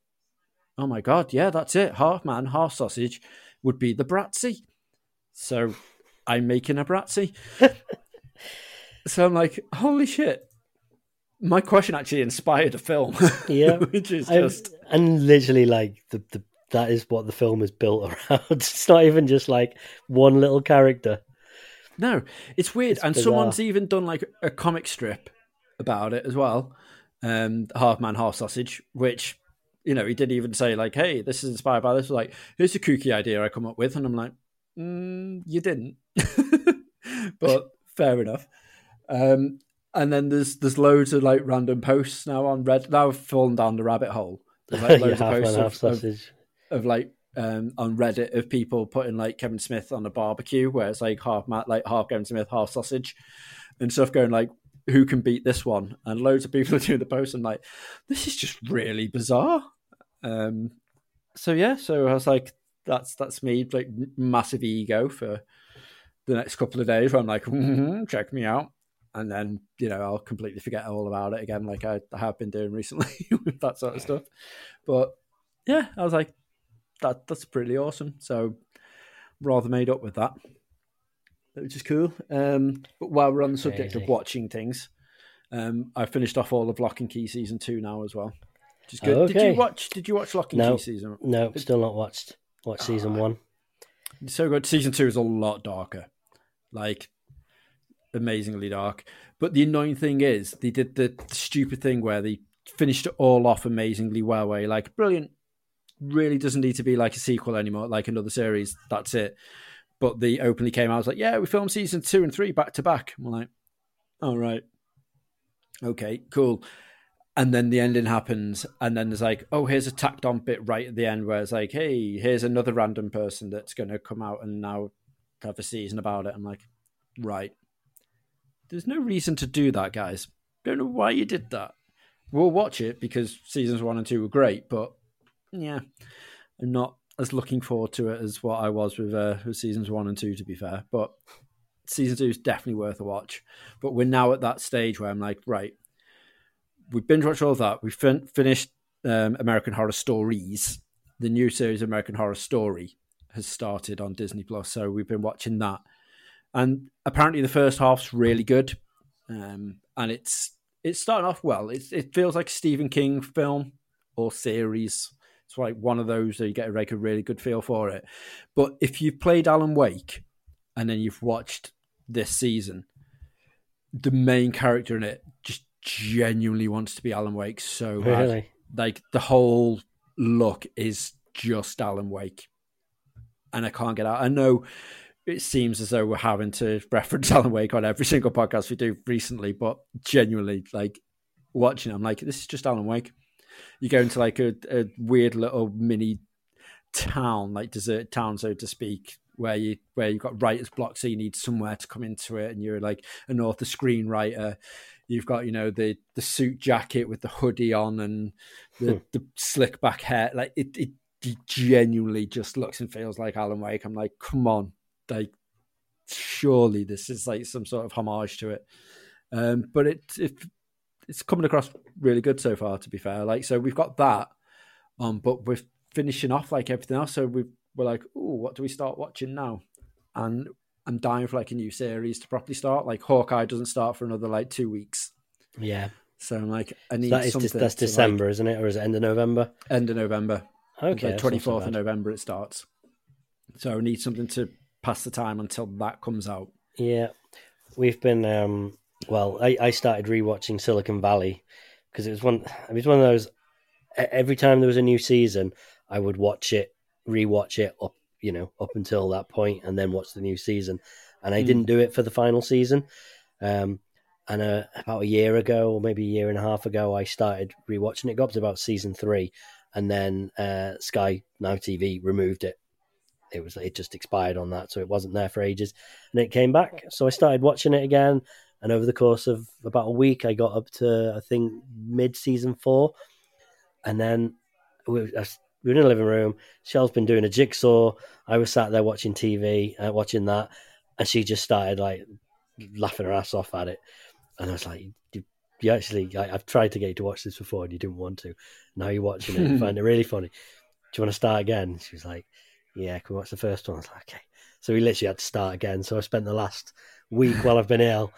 oh my God, yeah, that's it. Half man, half sausage would be the Bratzi. So I'm making a Bratzi. so I'm like, holy shit. My question actually inspired a film. Yeah, which is I- just and literally like the, the that is what the film is built around. it's not even just like one little character. No, it's weird. It's and bizarre. someone's even done like a comic strip about it as well. Um, half man, half sausage, which you know he didn't even say like, "Hey, this is inspired by this." Like, here's a kooky idea I come up with, and I'm like, mm, "You didn't," but fair enough. Um, and then there's there's loads of like random posts now on Red. Now I've fallen down the rabbit hole. There's like loads half of posts of, of, sausage. of like um, on Reddit of people putting like Kevin Smith on a barbecue where it's like half Matt, like half Kevin Smith, half sausage, and stuff going like, who can beat this one? And loads of people are doing the post and like, this is just really bizarre. Um, so yeah, so I was like, that's that's me, like massive ego for the next couple of days where I'm like, "Mhm, check me out. And then, you know, I'll completely forget all about it again, like I, I have been doing recently with that sort of stuff. But yeah, I was like, that that's pretty awesome. So rather made up with that, which is cool. Um, but while we're on the subject Crazy. of watching things, um, I finished off all of Locke and Key season two now as well, which is good. Did you watch? Did you watch Lock and No. Key season? No, still not watched. Watch season one. It's so good. Season two is a lot darker, like amazingly dark. But the annoying thing is, they did the stupid thing where they finished it all off amazingly well. Where you're like, brilliant, really doesn't need to be like a sequel anymore, like another series. That's it. But they openly came out, I was like, yeah, we filmed season two and three back to back. I'm like, all right, okay, cool. And then the ending happens, and then there's like, oh, here's a tacked on bit right at the end where it's like, hey, here's another random person that's going to come out and now have a season about it. I'm like, right. There's no reason to do that, guys. Don't know why you did that. We'll watch it because seasons one and two were great, but yeah, I'm not as looking forward to it as what I was with, uh, with seasons one and two, to be fair. But season two is definitely worth a watch. But we're now at that stage where I'm like, right, we binge watched all that. We fin- finished um, American Horror Stories. The new series American Horror Story has started on Disney Plus, so we've been watching that. And apparently, the first half's really good, um, and it's it's starting off well. It's, it feels like a Stephen King film or series. It's like one of those that you get like a really good feel for it. But if you've played Alan Wake and then you've watched this season, the main character in it just genuinely wants to be Alan Wake so bad. Really? Like the whole look is just Alan Wake. And I can't get out. I know it seems as though we're having to reference Alan Wake on every single podcast we do recently, but genuinely, like watching, it, I'm like, this is just Alan Wake. You go into like a, a weird little mini town, like desert town, so to speak, where you where you've got writer's block, so you need somewhere to come into it, and you're like an author screenwriter. You've got you know the the suit jacket with the hoodie on and the, the slick back hair. Like it, it, it genuinely just looks and feels like Alan Wake. I'm like, come on, like surely this is like some sort of homage to it. Um, but it, it it's coming across really good so far. To be fair, like so we've got that, um, but we're finishing off like everything else. So we we're like, oh, what do we start watching now? And I'm dying for like a new series to properly start. Like Hawkeye doesn't start for another like two weeks. Yeah. So I'm like, I So need that is something. just, that's to, like, December, isn't it? Or is it end of November? end of November. Okay. twenty so fourth of. November it starts. So I need something to pass the time until that comes out. Yeah, we've been. Um, well, I, I started rewatching Silicon Valley because it was one. It was one of those. Every time there was a new season, I would watch it, rewatch it up, you know, up until that point, and then watch the new season. and I didn't do it for the final season. Um, and uh, about a year ago, or maybe a year and a half ago, I started rewatching it. Got to about season three, and then uh, Sky Now TV removed it. It was it just expired on that, so it wasn't there for ages, and it came back. So I started watching it again, and over the course of about a week, I got up to I think mid season four, and then we, I we were in the living room. Shell's been doing a jigsaw. I was sat there watching TV, uh, watching that, and she just started like laughing her ass off at it. And I was like, "You, you actually, I've tried to get you to watch this before, and you didn't want to. Now you're watching it, and find it really funny. Do you want to start again?" She was like, "Yeah, can we watch the first one?" I was like, "Okay." So we literally had to start again. So I spent the last week while I've been ill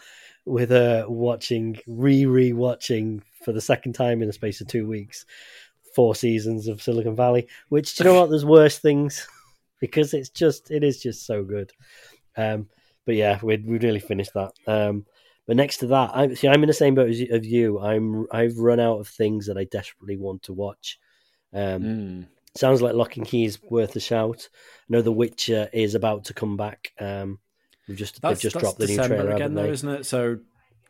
with her watching, re re watching for the second time in the space of two weeks, four seasons of Silicon Valley. Which do you know what? There's worse things because it's just it is just so good. Um, but yeah, we we nearly finished that. Um, but next to that, I see I'm in the same boat as you, of you. I'm I've run out of things that I desperately want to watch. Um, Mm. Sounds like Locke and Key is worth a shout. I know The Witcher is about to come back. Um, we've just That's they've just dropped the December new trailer, again, though, isn't it? So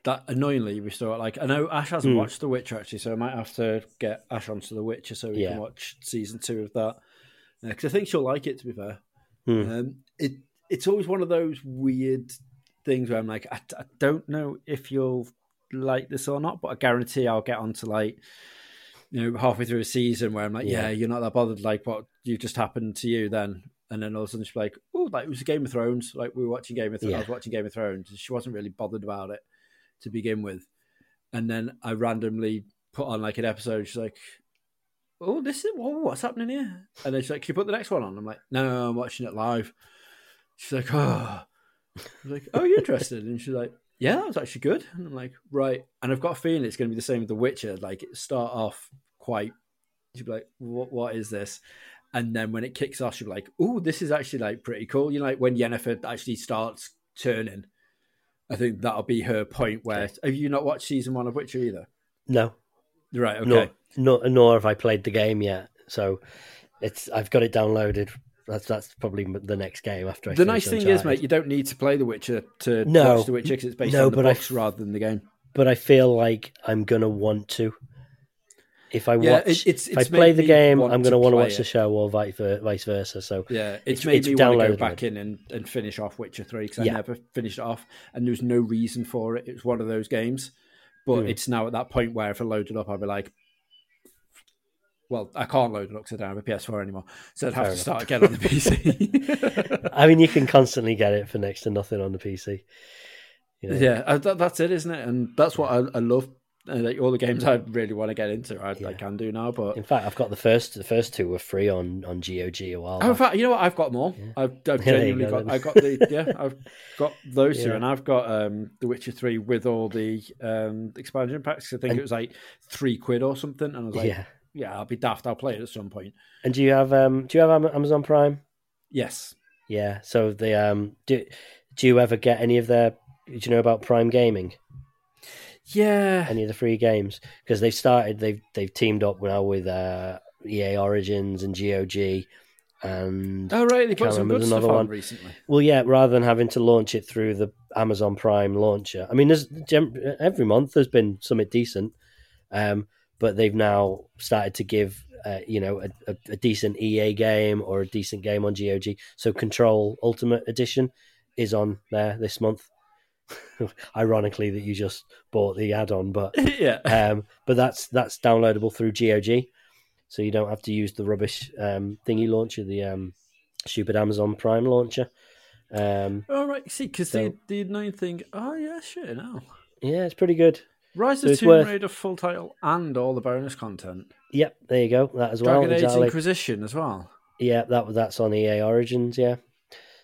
that annoyingly we still like. I know Ash hasn't Hmm. watched The Witcher actually, so I might have to get Ash onto The Witcher so we Yeah. can watch season two of that. Because I think she'll like it. To be fair, Hmm. um, it it's always one of those weird things where I'm like, I, I don't know if you'll like this or not, but I guarantee I'll get onto like. You know, halfway through a season where I'm like, yeah, Yeah. you're not that bothered. Like, what you just happened to you then? And then all of a sudden she's like, oh, like it was Game of Thrones. Like we were watching Game of Thrones. I was watching Game of Thrones. She wasn't really bothered about it to begin with. And then I randomly put on like an episode. She's like, oh, this is, whoa, what's happening here? And then she's like, can you put the next one on? I'm like, no, I'm watching it live. She's like, ah. oh. I was like, oh, you're interested? And she's like, yeah, that was actually good. And I'm like, right. And I've got a feeling it's going to be the same with The Witcher. Like, it start off quite, she'd be like, what, what is this? And then when it kicks off, she'll be like, "Oh, this is actually like pretty cool." You know, like when Yennefer actually starts turning, I think that'll be her point. Where have you not watched season one of Witcher either? No, Right. Okay. nor, nor nor have I played the game yet. So it's I've got it downloaded. That's that's probably the next game after I. the nice thing is, mate, you don't need to play The Witcher to No. watch The Witcher because it's based No, on the but I- books rather than the game. but I feel like I'm gonna want to. If I Yeah, watch, it- it's- if I play the game, I'm going to want to watch the show, or vice versa. So Yeah, it's, It's- made it's me want to go back in and, and finish off Witcher three because I Yeah. never finished it off, and there's no reason for it. It was one of those games, but Hmm. it's now at that point where if I load it up, I'll be like, well, I can't load it up because I don't have a PS4 anymore, so I'd have Fair to enough. start again on the PC. I mean, you can constantly get it for next to nothing on the PC. You know? yeah, uh, that's it, isn't it? And that's what I, I love. Uh, like all the games I really want to get into, I, I can do now. But In fact, I've got the first. The first two were free on on GOG a while. Oh, in fact, you know what? I've got more. I've, I've genuinely go, got. I got the yeah. I've got those two, and I've got um The Witcher Three with all the um expansion packs. I think And- it was like three quid or something, and I was like, yeah, yeah. I'll be daft. I'll play it at some point. And do you have um? Do you have Amazon Prime? Yes. Yeah. So the um. Do do you ever get any of their? Do you know about Prime Gaming? Yeah. Any of the free games? Because they've started. They've they've teamed up now with uh, EA Origins and GOG. And Oh right, they put some good another on one. recently. Well, yeah, rather than having to launch it through the Amazon Prime launcher. I mean, there's every month there's been something decent, um, but they've now started to give uh, you know a, a, a decent EA game or a decent game on GOG. So Control Ultimate Edition is on there this month. Ironically, that you just bought the add-on, but yeah. um, but that's that's downloadable through GOG, so you don't have to use the rubbish um, thingy launcher, the um, stupid Amazon Prime launcher. Um, All right. See, because So- the the annoying thing. Oh yeah, sure. Now, yeah, it's pretty good. Rise So of Tomb worth- Raider full title and all the bonus content. Yep, there you go. That as well. Dragon Age exactly. Inquisition as well. Yeah, that that's on EA Origins. Yeah,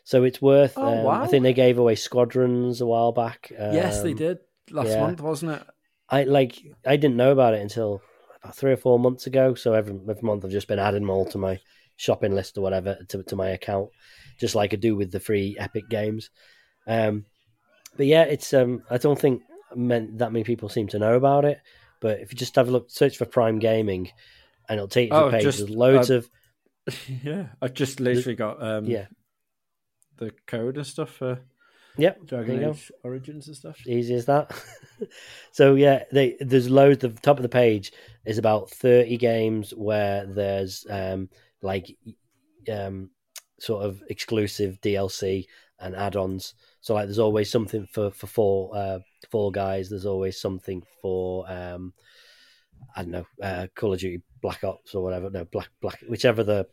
so it's worth. Oh, um, wow. I think they gave away Squadrons a while back. yes, they Um, did last yeah. month, wasn't it? I like. I didn't know about it until about three or four months ago. So every every month I've just been adding them all to my shopping list or whatever to to my account, just like I do with the free Epic games. Um, but yeah, it's um. I don't think meant that many people seem to know about it. But if you just have a look, search for Prime Gaming, and it'll take you to Oh, a page just, with loads uh, of yeah, I've just literally got um, yeah. The code and stuff for Yep, Dragon. Age Origins and stuff. easy as that. so yeah, they, there's loads. The top of the page is about thirty games where there's um, like um, sort of exclusive DLC and add-ons. So like, there's always something for for Fall uh, Fall Guys. There's always something for um, I don't know uh, Call of Duty Black Ops or whatever. No, Black Black whichever the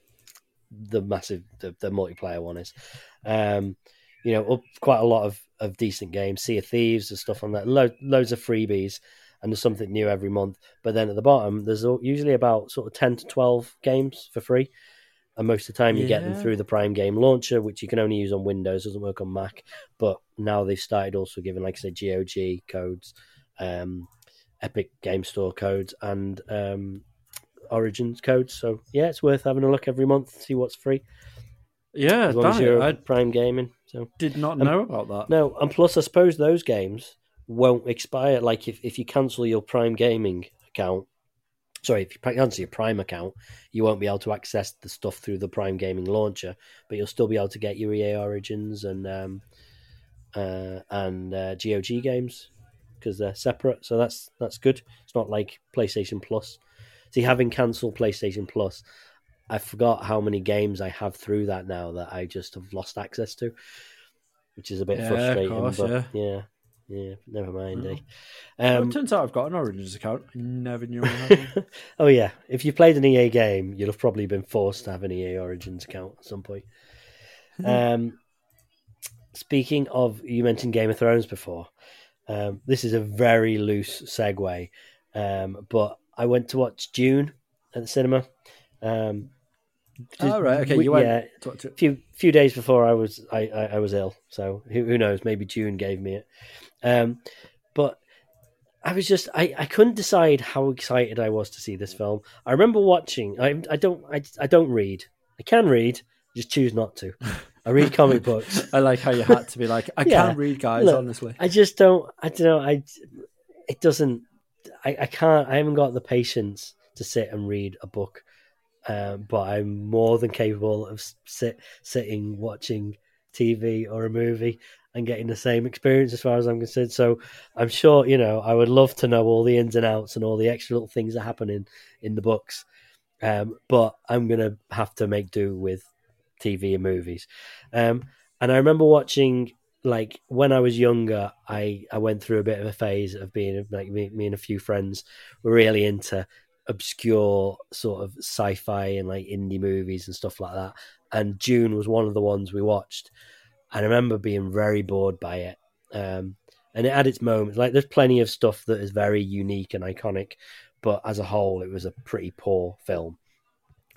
the massive the, the multiplayer one is. Um, you know, up quite a lot of, of decent games, Sea of Thieves and stuff on that. Lo- loads of freebies, and there's something new every month. But then at the bottom, there's usually about sort of ten to twelve games for free, and most of the time you get them through the Prime Game Launcher, which you can only use on Windows, doesn't work on Mac. But now they've started also giving, like I said, GOG codes, um, Epic Game Store codes, and um, Origins codes. So yeah, it's worth having a look every month, to see what's free Yeah, as long as you're I Prime Gaming. So did not Um, know about that. no, and plus, I suppose those games won't expire. Like if, if you cancel your Prime Gaming account, sorry, if you cancel your Prime account, you won't be able to access the stuff through the Prime Gaming launcher, but you'll still be able to get your EA Origins and um, uh, and uh, GOG games because they're separate. So that's that's good. It's not like PlayStation Plus. See, having cancelled PlayStation Plus, I forgot how many games I have through that now that I just have lost access to, which is a bit Yeah, frustrating. course, but yeah. yeah, yeah, never mind. Mm. Eh? Well, Um, it turns out I've got an Origins account. I never knew I had oh yeah, if you played an EA game, you'll have probably been forced to have an EA Origins account at some point. um, speaking of, you mentioned Game of Thrones before. Um, this is a very loose segue, um, but I went to watch Dune at the cinema. Um, oh, right. Okay. we- You went. yeah, to- to- few few days before I was I, I, I was ill, so who, who knows? Maybe Dune gave me it. Um, but I was just I, I couldn't decide how excited I was to see this film. I remember watching. I I don't I, I don't read. I can read, just choose not to. I read comic books. I like how you had to be like, I Yeah. can't read, guys. Look, honestly, I just don't. I don't know. I it doesn't. I, I can't. I haven't got the patience to sit and read a book. Um, but I'm more than capable of sit sitting watching TV or a movie and getting the same experience as far as I'm concerned. So I'm sure you know I would love to know all the ins and outs and all the extra little things that happen in in the books. Um, but I'm gonna have to make do with TV and movies. Um, and I remember watching like when I was younger, I I went through a bit of a phase of being like me, me and a few friends were really into obscure sort of sci-fi and like indie movies and stuff like that. And Dune was one of the ones we watched. I remember being very bored by it. Um, and it had its moments. Like there's plenty of stuff that is very unique and iconic, but as a whole, it was a pretty poor film.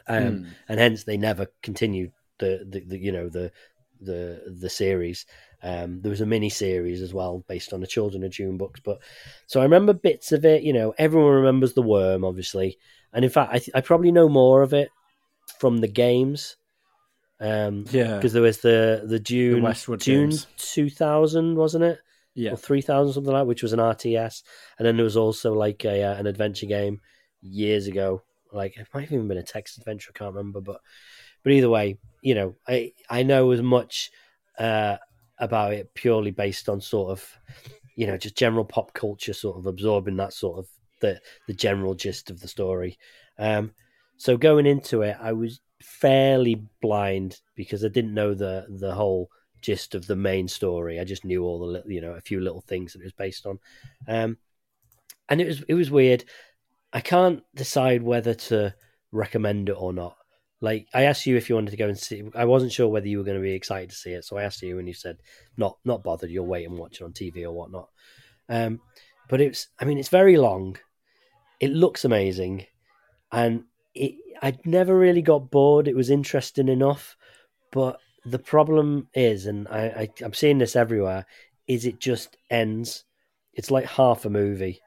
Um, Hmm. and hence they never continued the, the, the you know the the the series. Um, there was a mini series as well based on the Children of Dune books, but so I remember bits of it. You know, everyone remembers the worm, obviously, and in fact, I, th- I probably know more of it from the games. Um, yeah, because there was the the Dune Westwood Dune two thousand, wasn't it? yeah. or three thousand something like, that, which was an RTS, and then there was also like a uh, an adventure game years ago. Like it might have even been a text adventure. I can't remember, but but either way, you know, I I know as much uh, about it purely based on sort of you know just general pop culture, sort of absorbing that sort of the the general gist of the story. Um, so going into it, I was fairly blind because I didn't know the the whole gist of the main story. I just knew all the little, you know a few little things that it was based on, um, and it was it was weird. I can't decide whether to recommend it or not. Like I asked you if you wanted to go and see. I wasn't sure whether you were going to be excited to see it, so I asked you, and you said not not bothered. You'll wait and watch it on TV or whatnot. Um, but it's I mean it's very long. It looks amazing, and it I never really got bored. It was interesting enough, but the problem is, and I, I I'm seeing this everywhere, is it just ends. It's like half a movie.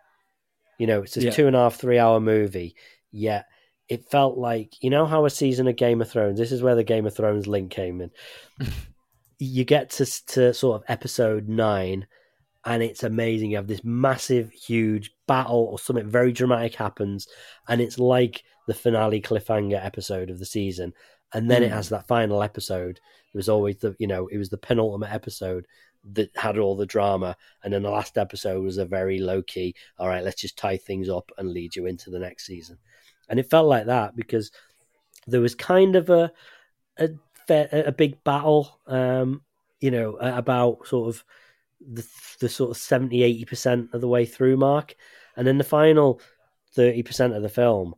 You know, it's a Yeah. two and a half, three hour movie. Yet it felt like you know how a season of Game of Thrones. This is where the Game of Thrones link came in. you get to to sort of episode nine, and it's amazing. You have this massive, huge battle, or something very dramatic happens, and it's like the finale cliffhanger episode of the season. And then it Mm. has that final episode. It was always the you know it was the penultimate episode that had all the drama, and then the last episode was a very low key. All right, let's just tie things up and lead you into the next season, and it felt like that because there was kind of a a, a big battle, um, you know, about sort of the, the sort of 70 80 percent of the way through mark, and then the final thirty percent of the film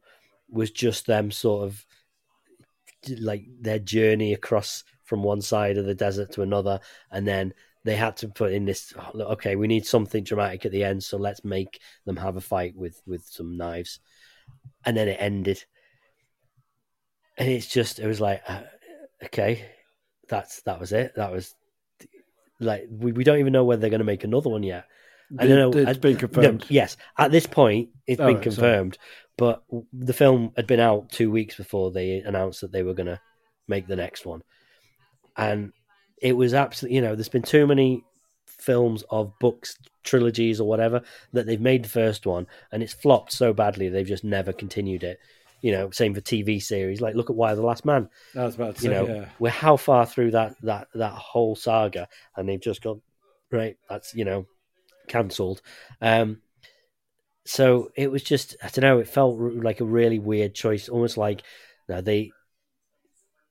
was just them sort of like their journey across from one side of the desert to another, and then they had to put in this. Oh, okay, we need something dramatic at the end, so let's make them have a fight with with some knives, and then it ended, and it's just it was like, uh, okay, that's that was it. That was like we, we don't even know whether they're going to make another one yet. I don't know. It's been confirmed. No, yes, at this point, it's Oh, been right, confirmed. But the film had been out two weeks before they announced that they were going to make the next one, and it was absolutely. You know, there's been too many films of books, trilogies, or whatever that they've made the first one, and it's flopped so badly they've just never continued it. You know, same for TV series. Like, look at Y the Last Man. I was about to You say, know, yeah. we're how far through that that that whole saga, and they've just gone right. That's you know, cancelled. Um, so it was just I don't know. It felt like a really weird choice, almost like no, they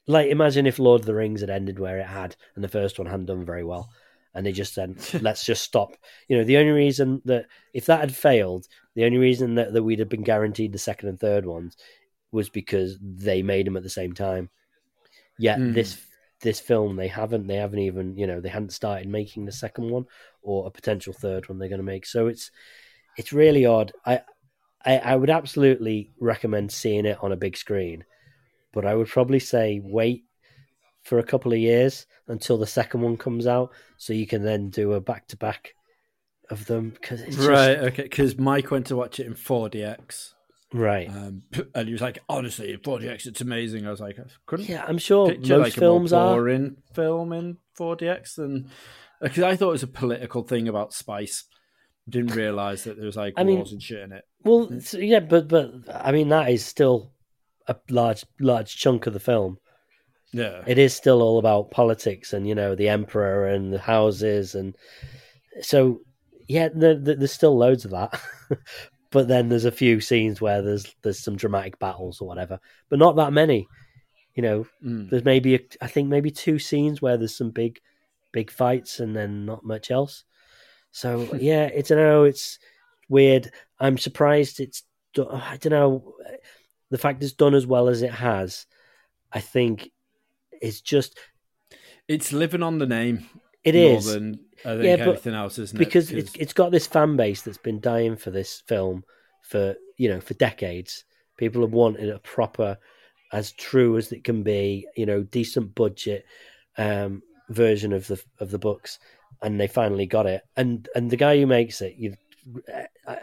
like imagine if Lord of the Rings had ended where it had, and the first one hadn't done very well, and they just said let's just stop. You know, the only reason that if that had failed, the only reason that, that we'd have been guaranteed the second and third ones was because they made them at the same time. Yet Mm. this this film they haven't they haven't even you know they hadn't started making the second one or a potential third one they're going to make. So it's it's really odd. I, I I would absolutely recommend seeing it on a big screen, but I would probably say wait for a couple of years until the second one comes out, so you can then do a back to back of them because it's just- Right, okay. Because Mike went to watch it in 4DX, right. um, and he was like, "Honestly, 4DX, it's amazing." I was like, "I couldn't Yeah, I'm sure picture most like films a more are. boring film in 4DX than because I thought it was a political thing about spice. Didn't realize that there was like I mean- wars and shit in it. Well, yeah, but but I mean that is still a large large chunk of the film. Yeah, It is still all about politics and you know the emperor and the houses and so yeah, there, there- there's still loads of that. but then there's a few scenes where there's there's some dramatic battles or whatever, but not that many. You know, Mm. there's maybe a, I think maybe two scenes where there's some big big fights and then not much else. So yeah, it's I know it's weird. I'm surprised it's I don't know the fact it's done as well as it has. I think it's just it's living on the name. it more is than I think Yeah, but- anything else, isn't because it? it's it's got this fan base that's been dying for this film for you know for decades. People have wanted a proper, as true as it can be, you know, decent budget um, version of the of the books, and they finally got it. And and the guy who makes it, you,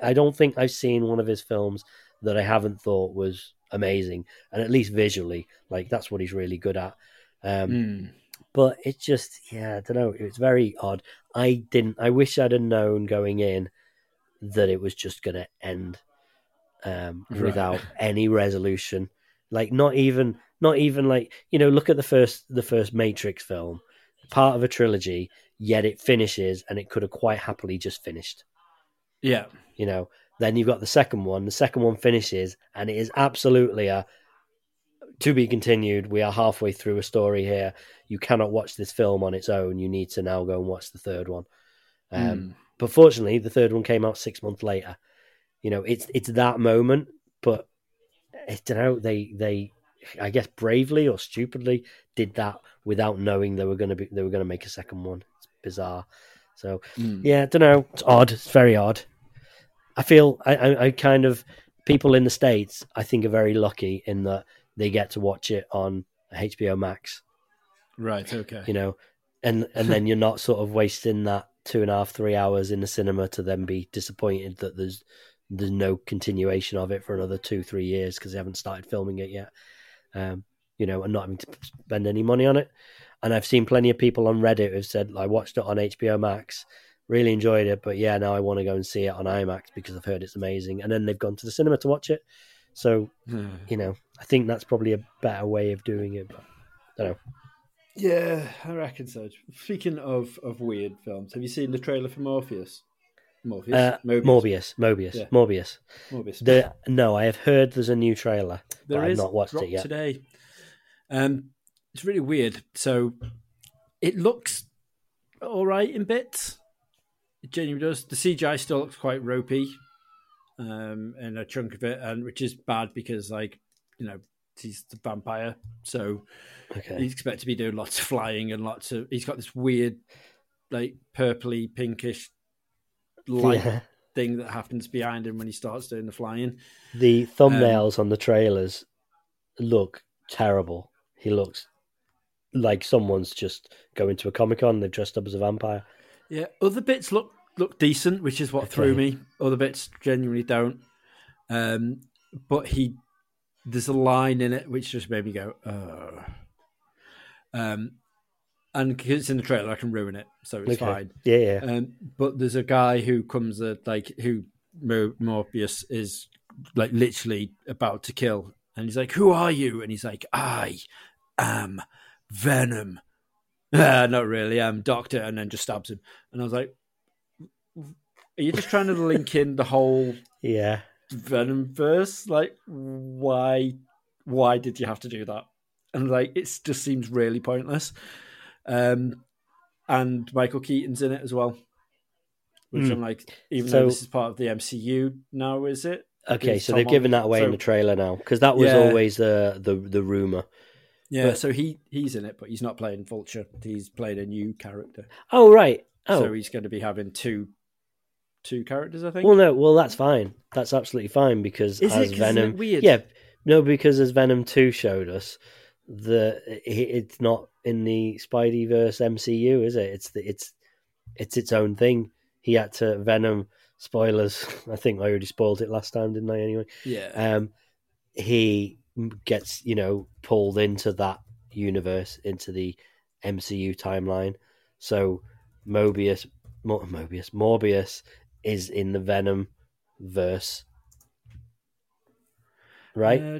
I don't think I've seen one of his films that I haven't thought was amazing, and at least visually, like that's what he's really good at. Um, Mm. but it's just yeah i don't know. It's very odd. I didn't i wish i'd have known going in that it was just going to end um Right. without any resolution. Like not even not even like you know look at the first the first matrix film. Part of a trilogy yet it finishes and it could have quite happily just finished. Yeah, you know then you've got the second one. The second one finishes and it is absolutely a to be continued we are halfway through a story here you cannot watch this film on its own you need to now go and watch the third one um, Mm. but fortunately the third one came out six months later you know it's it's that moment but i don't know they they i guess bravely or stupidly did that without knowing they were going to be they were going to make a second one it's bizarre so Mm. yeah, I don't know. It's odd. It's very odd. I feel I, I, I kind of people in the states. I think are very lucky in that they get to watch it on HBO Max. right, okay. You know, and and then you're not sort of wasting that two and a half three hours in the cinema to then be disappointed that there's there's no continuation of it for another two three years because they haven't started filming it yet. Um, you know, and not having to spend any money on it. And I've seen plenty of people on Reddit who've said, I watched it on HBO Max, really enjoyed it, but yeah, now I want to go and see it on IMAX because I've heard it's amazing. And then they've gone to the cinema to watch it. So, Hmm. you know, I think that's probably a better way of doing it. But I don't know. Yeah, I reckon so. Speaking of, of weird films, have you seen the trailer for Morpheus? Morpheus, Uh, Morbius, Mobius, Yeah. Morbius. Morbius. The, no, I have heard there's a new trailer, There I've not watched it yet. today. Um, it's really weird. So it looks all right in bits. It genuinely does. The CGI still looks quite ropey, um, in a chunk of it, and which is bad because, like, you know, he's the vampire, so Okay. he's expected to be doing lots of flying and lots of. He's got this weird, like, purpley, pinkish light Yeah. thing that happens behind him when he starts doing the flying. The Um, thumbnails on the trailers look terrible. He looks like someone's just going to a comic con. They've dressed up as a vampire. Yeah, other bits look look decent, which is what threw me. Other bits genuinely don't. Um, but he, there's a line in it which just made me go, oh. Um, and because it's in the trailer, I can ruin it, so it's Okay. fine. Yeah, yeah. Um, but there's a guy who comes at like who Mo- Morbius is like literally about to kill, and he's like, "Who are you?" And he's like, "I am Venom." Uh, not really. I'm Doctor, and then just stabs him. And I was like, "Are you just trying to link in the whole yeah. Venom verse? Like, why? Why did you have to do that?" And like, it just seems really pointless. Um, and Michael Keaton's in it as well, which Hmm. I'm like, even So- though this is part of the MCU now, is it? Okay, Is so they've someone- given that away in the trailer now because that was Yeah. always the the the rumor. Yeah. But- so he he's in it, but he's not playing Vulture. He's playing a new character. Oh right. Oh So he's going to be having two two characters, I think. well, no. Well, that's fine. That's absolutely fine because Is as it Venom, weird? yeah, no, because as Venom Two showed us, the it's not in the Spideyverse MCU, is it? It's the it's it's its own thing. He had to Venom. Spoilers. I think I already spoiled it last time, didn't I? Anyway, yeah. um, he gets you know pulled into that universe into the MCU timeline. So Mobius, Mo- Mobius, Morbius is in the Venom verse, right? Uh,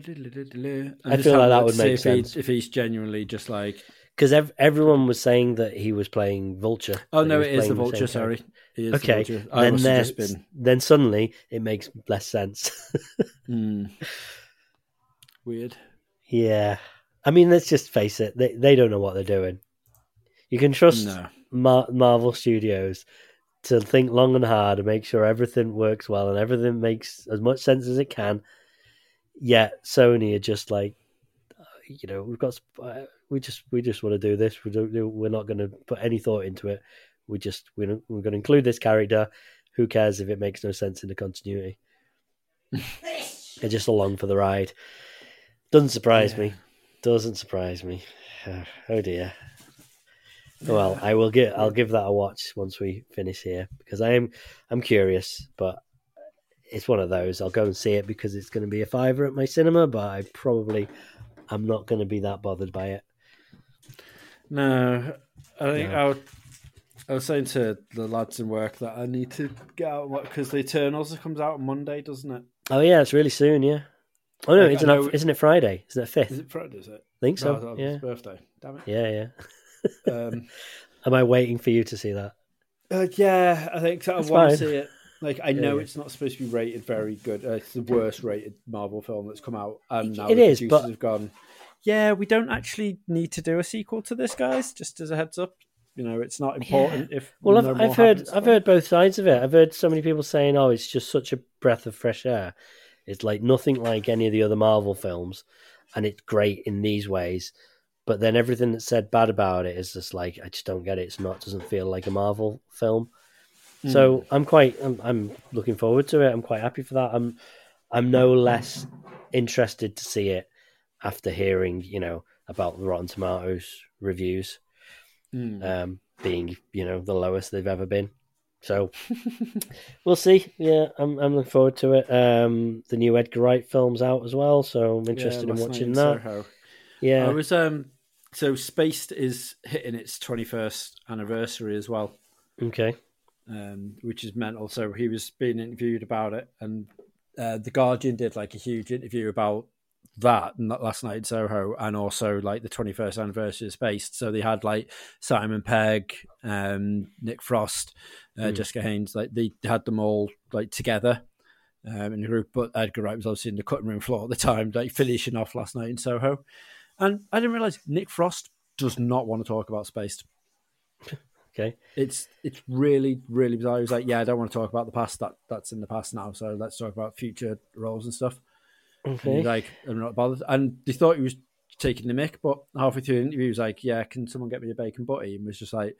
I feel like that would make if he- sense. if he's genuinely just like, Because ev- everyone was saying that he was playing Vulture. oh no, he it is the Vulture. same Sorry, he Okay, the Vulture. Then there- been. then suddenly it makes less sense. Hmm. Weird. yeah, I mean, let's just face it; they they don't know what they're doing. You can trust No. Mar- Marvel Studios to think long and hard and make sure everything works well and everything makes as much sense as it can. Yet Sony are just like, uh, you know, we've got, uh, we just, we just want to do this. We don't we're not going to put any thought into it. We just, we're, we're going to include this character. Who cares if it makes no sense in the continuity? They're just along for the ride. Doesn't surprise me. Doesn't surprise me. Oh dear. Well, I will get. I'll give that a watch once we finish here because I am I'm curious, but it's one of those. I'll go and see it because it's going to be a fiver at my cinema, but I probably I'm not going to be that bothered by it. No, I think No. I, would, I was saying to the lads in work that I need to get out because the Eternals comes out on Monday, doesn't it? Oh yeah, it's really soon. Yeah. Oh no, Like, isn't it? Isn't it Friday? Isn't it Is fifth? it Friday? Is it? I think so. Oh, thought Yeah. birthday. Damn it. Yeah, yeah. Um, Am I waiting for you to see that? uh, yeah, I think so. I That's want to see it. Like I know yeah. it's not supposed to be rated very good. Uh, it's the worst rated Marvel film that's come out, and now It the is, producers but- have gone. Yeah, we don't actually need to do a sequel to this, guys. Just as a heads up, you know, it's not important if. Well, no I've, I've heard happens. I've heard both sides of it. I've heard so many people saying, "Oh, it's just such a breath of fresh air. It's like nothing like any of the other Marvel films, and it's great in these ways." But then everything that's said bad about it is just like I just don't get it. It's not doesn't feel like a Marvel film. So I'm quite I'm, I'm looking forward to it. I'm quite happy for that. I'm I'm no less interested to see it after hearing you know about the Rotten Tomatoes reviews Hmm. um, being you know the lowest they've ever been. So we'll see. Yeah, I'm I'm looking forward to it. Um, the new Edgar Wright film's out as well, so I'm interested Yeah, in watching that. Soho. Yeah, I was um so Spaced is hitting its twenty first anniversary as well, okay. um, which is mental. So he was being interviewed about it, and uh, the Guardian did like a huge interview about that last night in Soho, and also like the 21st anniversary of Spaced. So they had like Simon Pegg, um, Nick Frost, uh, Mm. Jessica Hynes. Like they had them all like together um, in a group. But Edgar Wright was obviously in the cutting room floor at the time, like finishing off last night in Soho. And I didn't realize Nick Frost does not want to talk about Spaced. Okay. It's it's really really bizarre. He was like, "Yeah, I don't want to talk about the past. That that's in the past now. So let's talk about future roles and stuff." And Okay. he's like, "I'm not bothered." And they thought he was taking the mick, but halfway through the interview, he was like, "Yeah, can someone get me a bacon butty?" And was just like,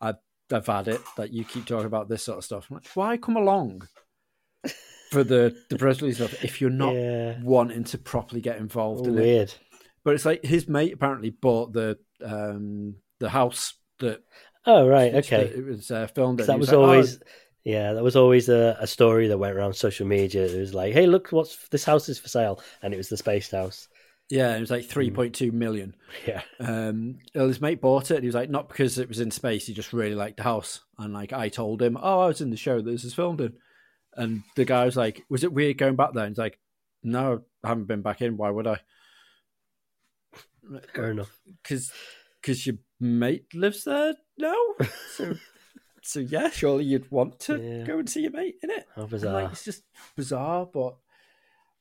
"I've I've had it. That you keep talking about this sort of stuff. I'm like, why come along for the the press release stuff if you're not yeah. wanting to properly get involved in it?" But it's like his mate apparently bought the um the house that Oh right. Okay. it was uh, filmed. that He was like, "Oh, always. Yeah, that was always a, a story that went around social media. It was like, "Hey, look, what's this house is for sale," and it was the Spaced House. Yeah, it was like three point two million. Yeah, Um, his mate bought it. And he was like, not because it was in space. He just really liked the house. And like, I told him, oh, I was in the show that this is filmed in. And the guy was like, was it weird going back there? And he's like, no, I haven't been back in. Why would I? Fair enough. Because because your mate lives there now. So so yeah, surely you'd want to Yeah. go and see your mate in it. How bizarre. Like, it's just bizarre, but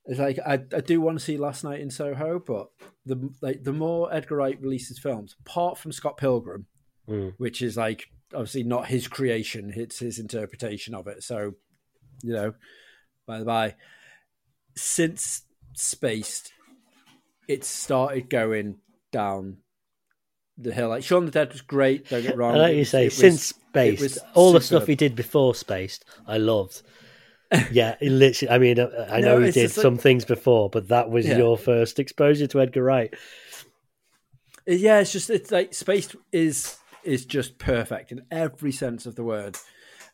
it's like I, I do want to see Last Night in Soho, but the like the more Edgar Wright releases films, apart from Scott Pilgrim, Mm. which is like obviously not his creation, it's his interpretation of it. So, you know, by the by, since Spaced, it started going down the hill. Like Shaun the Dead was great. Don't get wrong. I like you say, was- since Spaced, all the stuff he did before Spaced, I loved. Yeah, it literally. I mean, uh, I know No, he did just like- some things before, but that was Yeah. your first exposure to Edgar Wright. Yeah, it's just it's like Spaced is is just perfect in every sense of the word.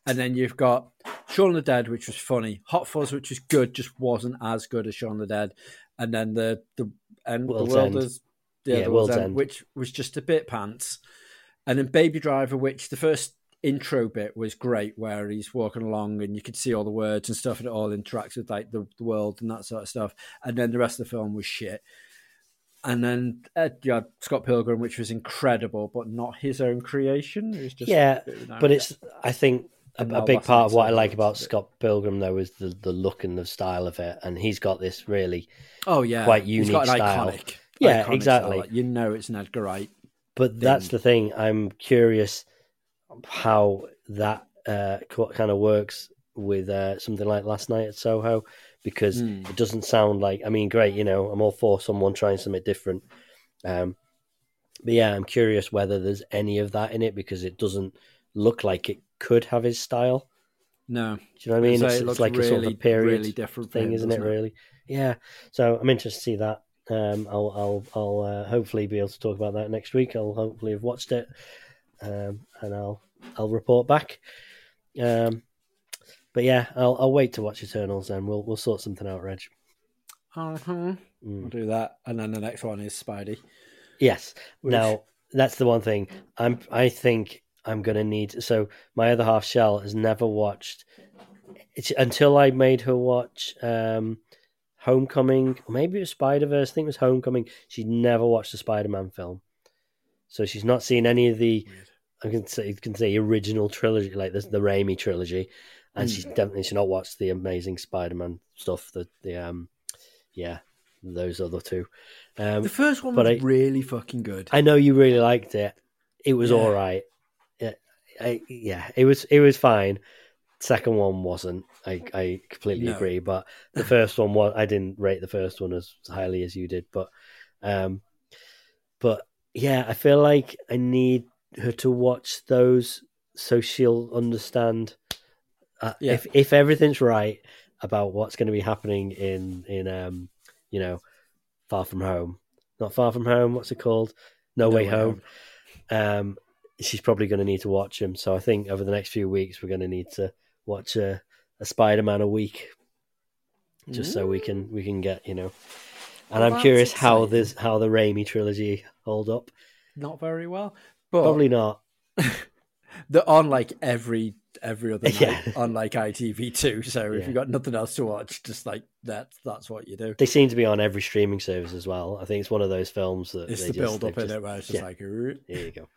And then you've got Shaun the Dead, which was funny, Hot Fuzz, which was good, just wasn't as good as Shaun the Dead. And then the the and World's the world End. is yeah, Yeah, the World's, World's End, End. which was just a bit pants. And then Baby Driver, which the first intro bit was great, where he's walking along and you could see all the words and stuff, and it all interacts with like the, the world and that sort of stuff. And then the rest of the film was shit. And then uh, you had Scott Pilgrim, which was incredible, but not his own creation. It was just Yeah, But it's, I think, a, a big part of what I like about Scott Pilgrim, though, is the, the look and the style of it. And he's got this really oh yeah, quite He's got unique an style. iconic, Yeah, iconic exactly. style. You know, it's an Edgar Wright. But that's the thing. I'm curious how that uh, kind of works with uh, something like last night at Soho, because Hmm. it doesn't sound like. I mean, great, you know, I'm all for someone trying something different. Um, but yeah, I'm curious whether there's any of that in it because it doesn't look like it could have his style. No, Do you know what I mean? So It's, it it's like a sort of a period really different thing, him, isn't it? doesn't Really? Yeah. So I'm interested to see that. Um, I'll I'll I'll uh, hopefully be able to talk about that next week. I'll hopefully have watched it, um, and I'll I'll report back. Um, but yeah, I'll I'll wait to watch Eternals, and we'll we'll sort something out, Reg. Uh-huh. Mm. We'll do that, and then the next one is Spidey. Yes. Which- Now that's the one thing I'm. I think I'm gonna need. So my other half, Shell, has never watched. It's until I made her watch um, Homecoming. or Maybe it was Spider Verse. I think it was Homecoming. She'd never watched a Spider Man film, so she's not seen any of the. I can say, can say original trilogy, like the the Raimi trilogy, and Hmm. she's definitely she's not watched the Amazing Spider Man stuff. The the um, yeah, those other two. Um, The first one but was I- really fucking good. I know you really liked it. It was Yeah. all right. Yeah, I, yeah, it was it was fine. Second one wasn't. I I completely No. agree. But the first one was. I didn't rate the first one as highly as you did. But um, but yeah, I feel like I need her to watch those so she'll understand. Uh, Yeah. If if everything's right about what's going to be happening in in um you know Far From Home, not Far From Home. What's it called? No, Way, Home. Um, she's probably going to need to watch them. So I think over the next few weeks we're going to need to watch a, a Spider Man a week, just so we can we can get you know. And Well, I'm curious how this how the Raimi trilogy hold up. Not very well, but Probably not. they're on like every every other night Yeah. on like ITV2. So if you've got nothing else to watch, just like that's that's what you do. They seem to be on every streaming service as well. I think it's one of those films that It's they the just- build up in just- it where it's just yeah. like, "Ooh." There you go.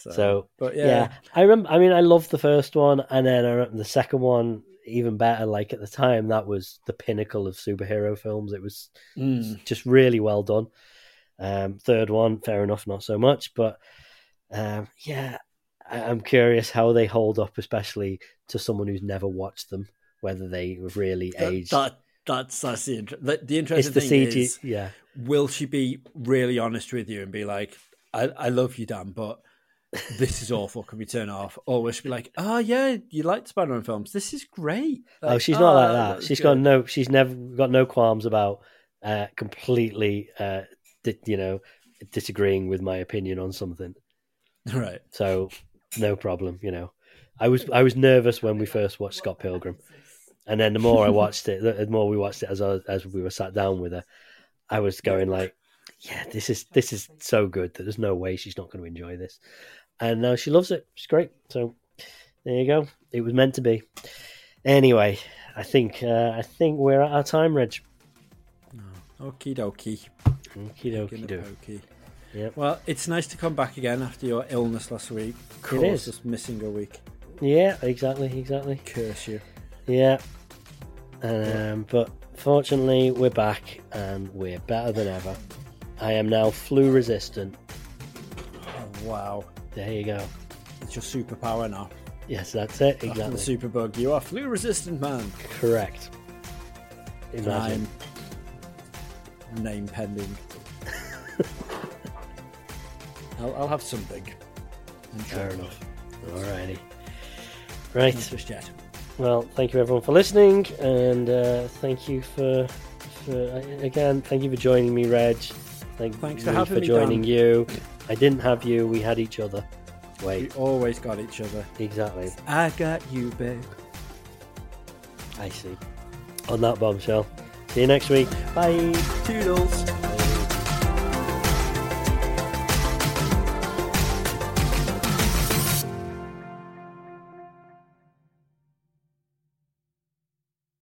So, So, but yeah. yeah, I remember. I mean, I loved the first one, and then I remember the second one even better. Like at the time, that was the pinnacle of superhero films. It was Mm. just really well done. Um, third one, fair enough, not so much, but um, yeah, I, I'm curious how they hold up, especially to someone who's never watched them, whether they have really That, aged. that that's that's the inter- the, the interesting the thing CG, is, yeah, will she be really honest with you and be like, I, I love you, Dan, but this is awful. Can we turn it off? Or will she be like, oh yeah, you like Spider-Man films? This is great. oh, she's not like "Ah, that. that's She's good." got no. She's never got no qualms about uh, completely, uh, di- you know, disagreeing with my opinion on something. right. So no problem, you know. I was I was nervous when we first watched Scott Pilgrim, and then the more I watched it, the the more we watched it as I, as we were sat down with her, I was going like, "Yeah, this is this is so good that there's no way she's not going to enjoy this," and now she loves it. It's great. So there you go. It was meant to be. Anyway, I think uh, I think we're at our time, Reg. Okie dokie. Okie dokie Yep. Well, it's nice to come back again after your illness last week. Caused is. us missing a week. Yeah, exactly, exactly. Curse you. Yeah. Um, but fortunately, we're back and we're better than ever. I am now flu resistant. Oh, wow. There you go. It's your superpower now. Yes, that's it. After the Exactly. superbug, you are flu resistant, man. Correct. Imagine. I'm name pending. I'll, I'll have something. I'm. Fair enough. Alrighty. Right. Not just yet. Well, thank you everyone for listening, and uh, thank you for, for uh, again. Thank you for joining me, Reg. Thank Thanks you for for joining Dan. you. I didn't have you. We had each other. We always got each other. exactly. I got you, babe. I see. On that bombshell. See you next week. Bye. Toodles.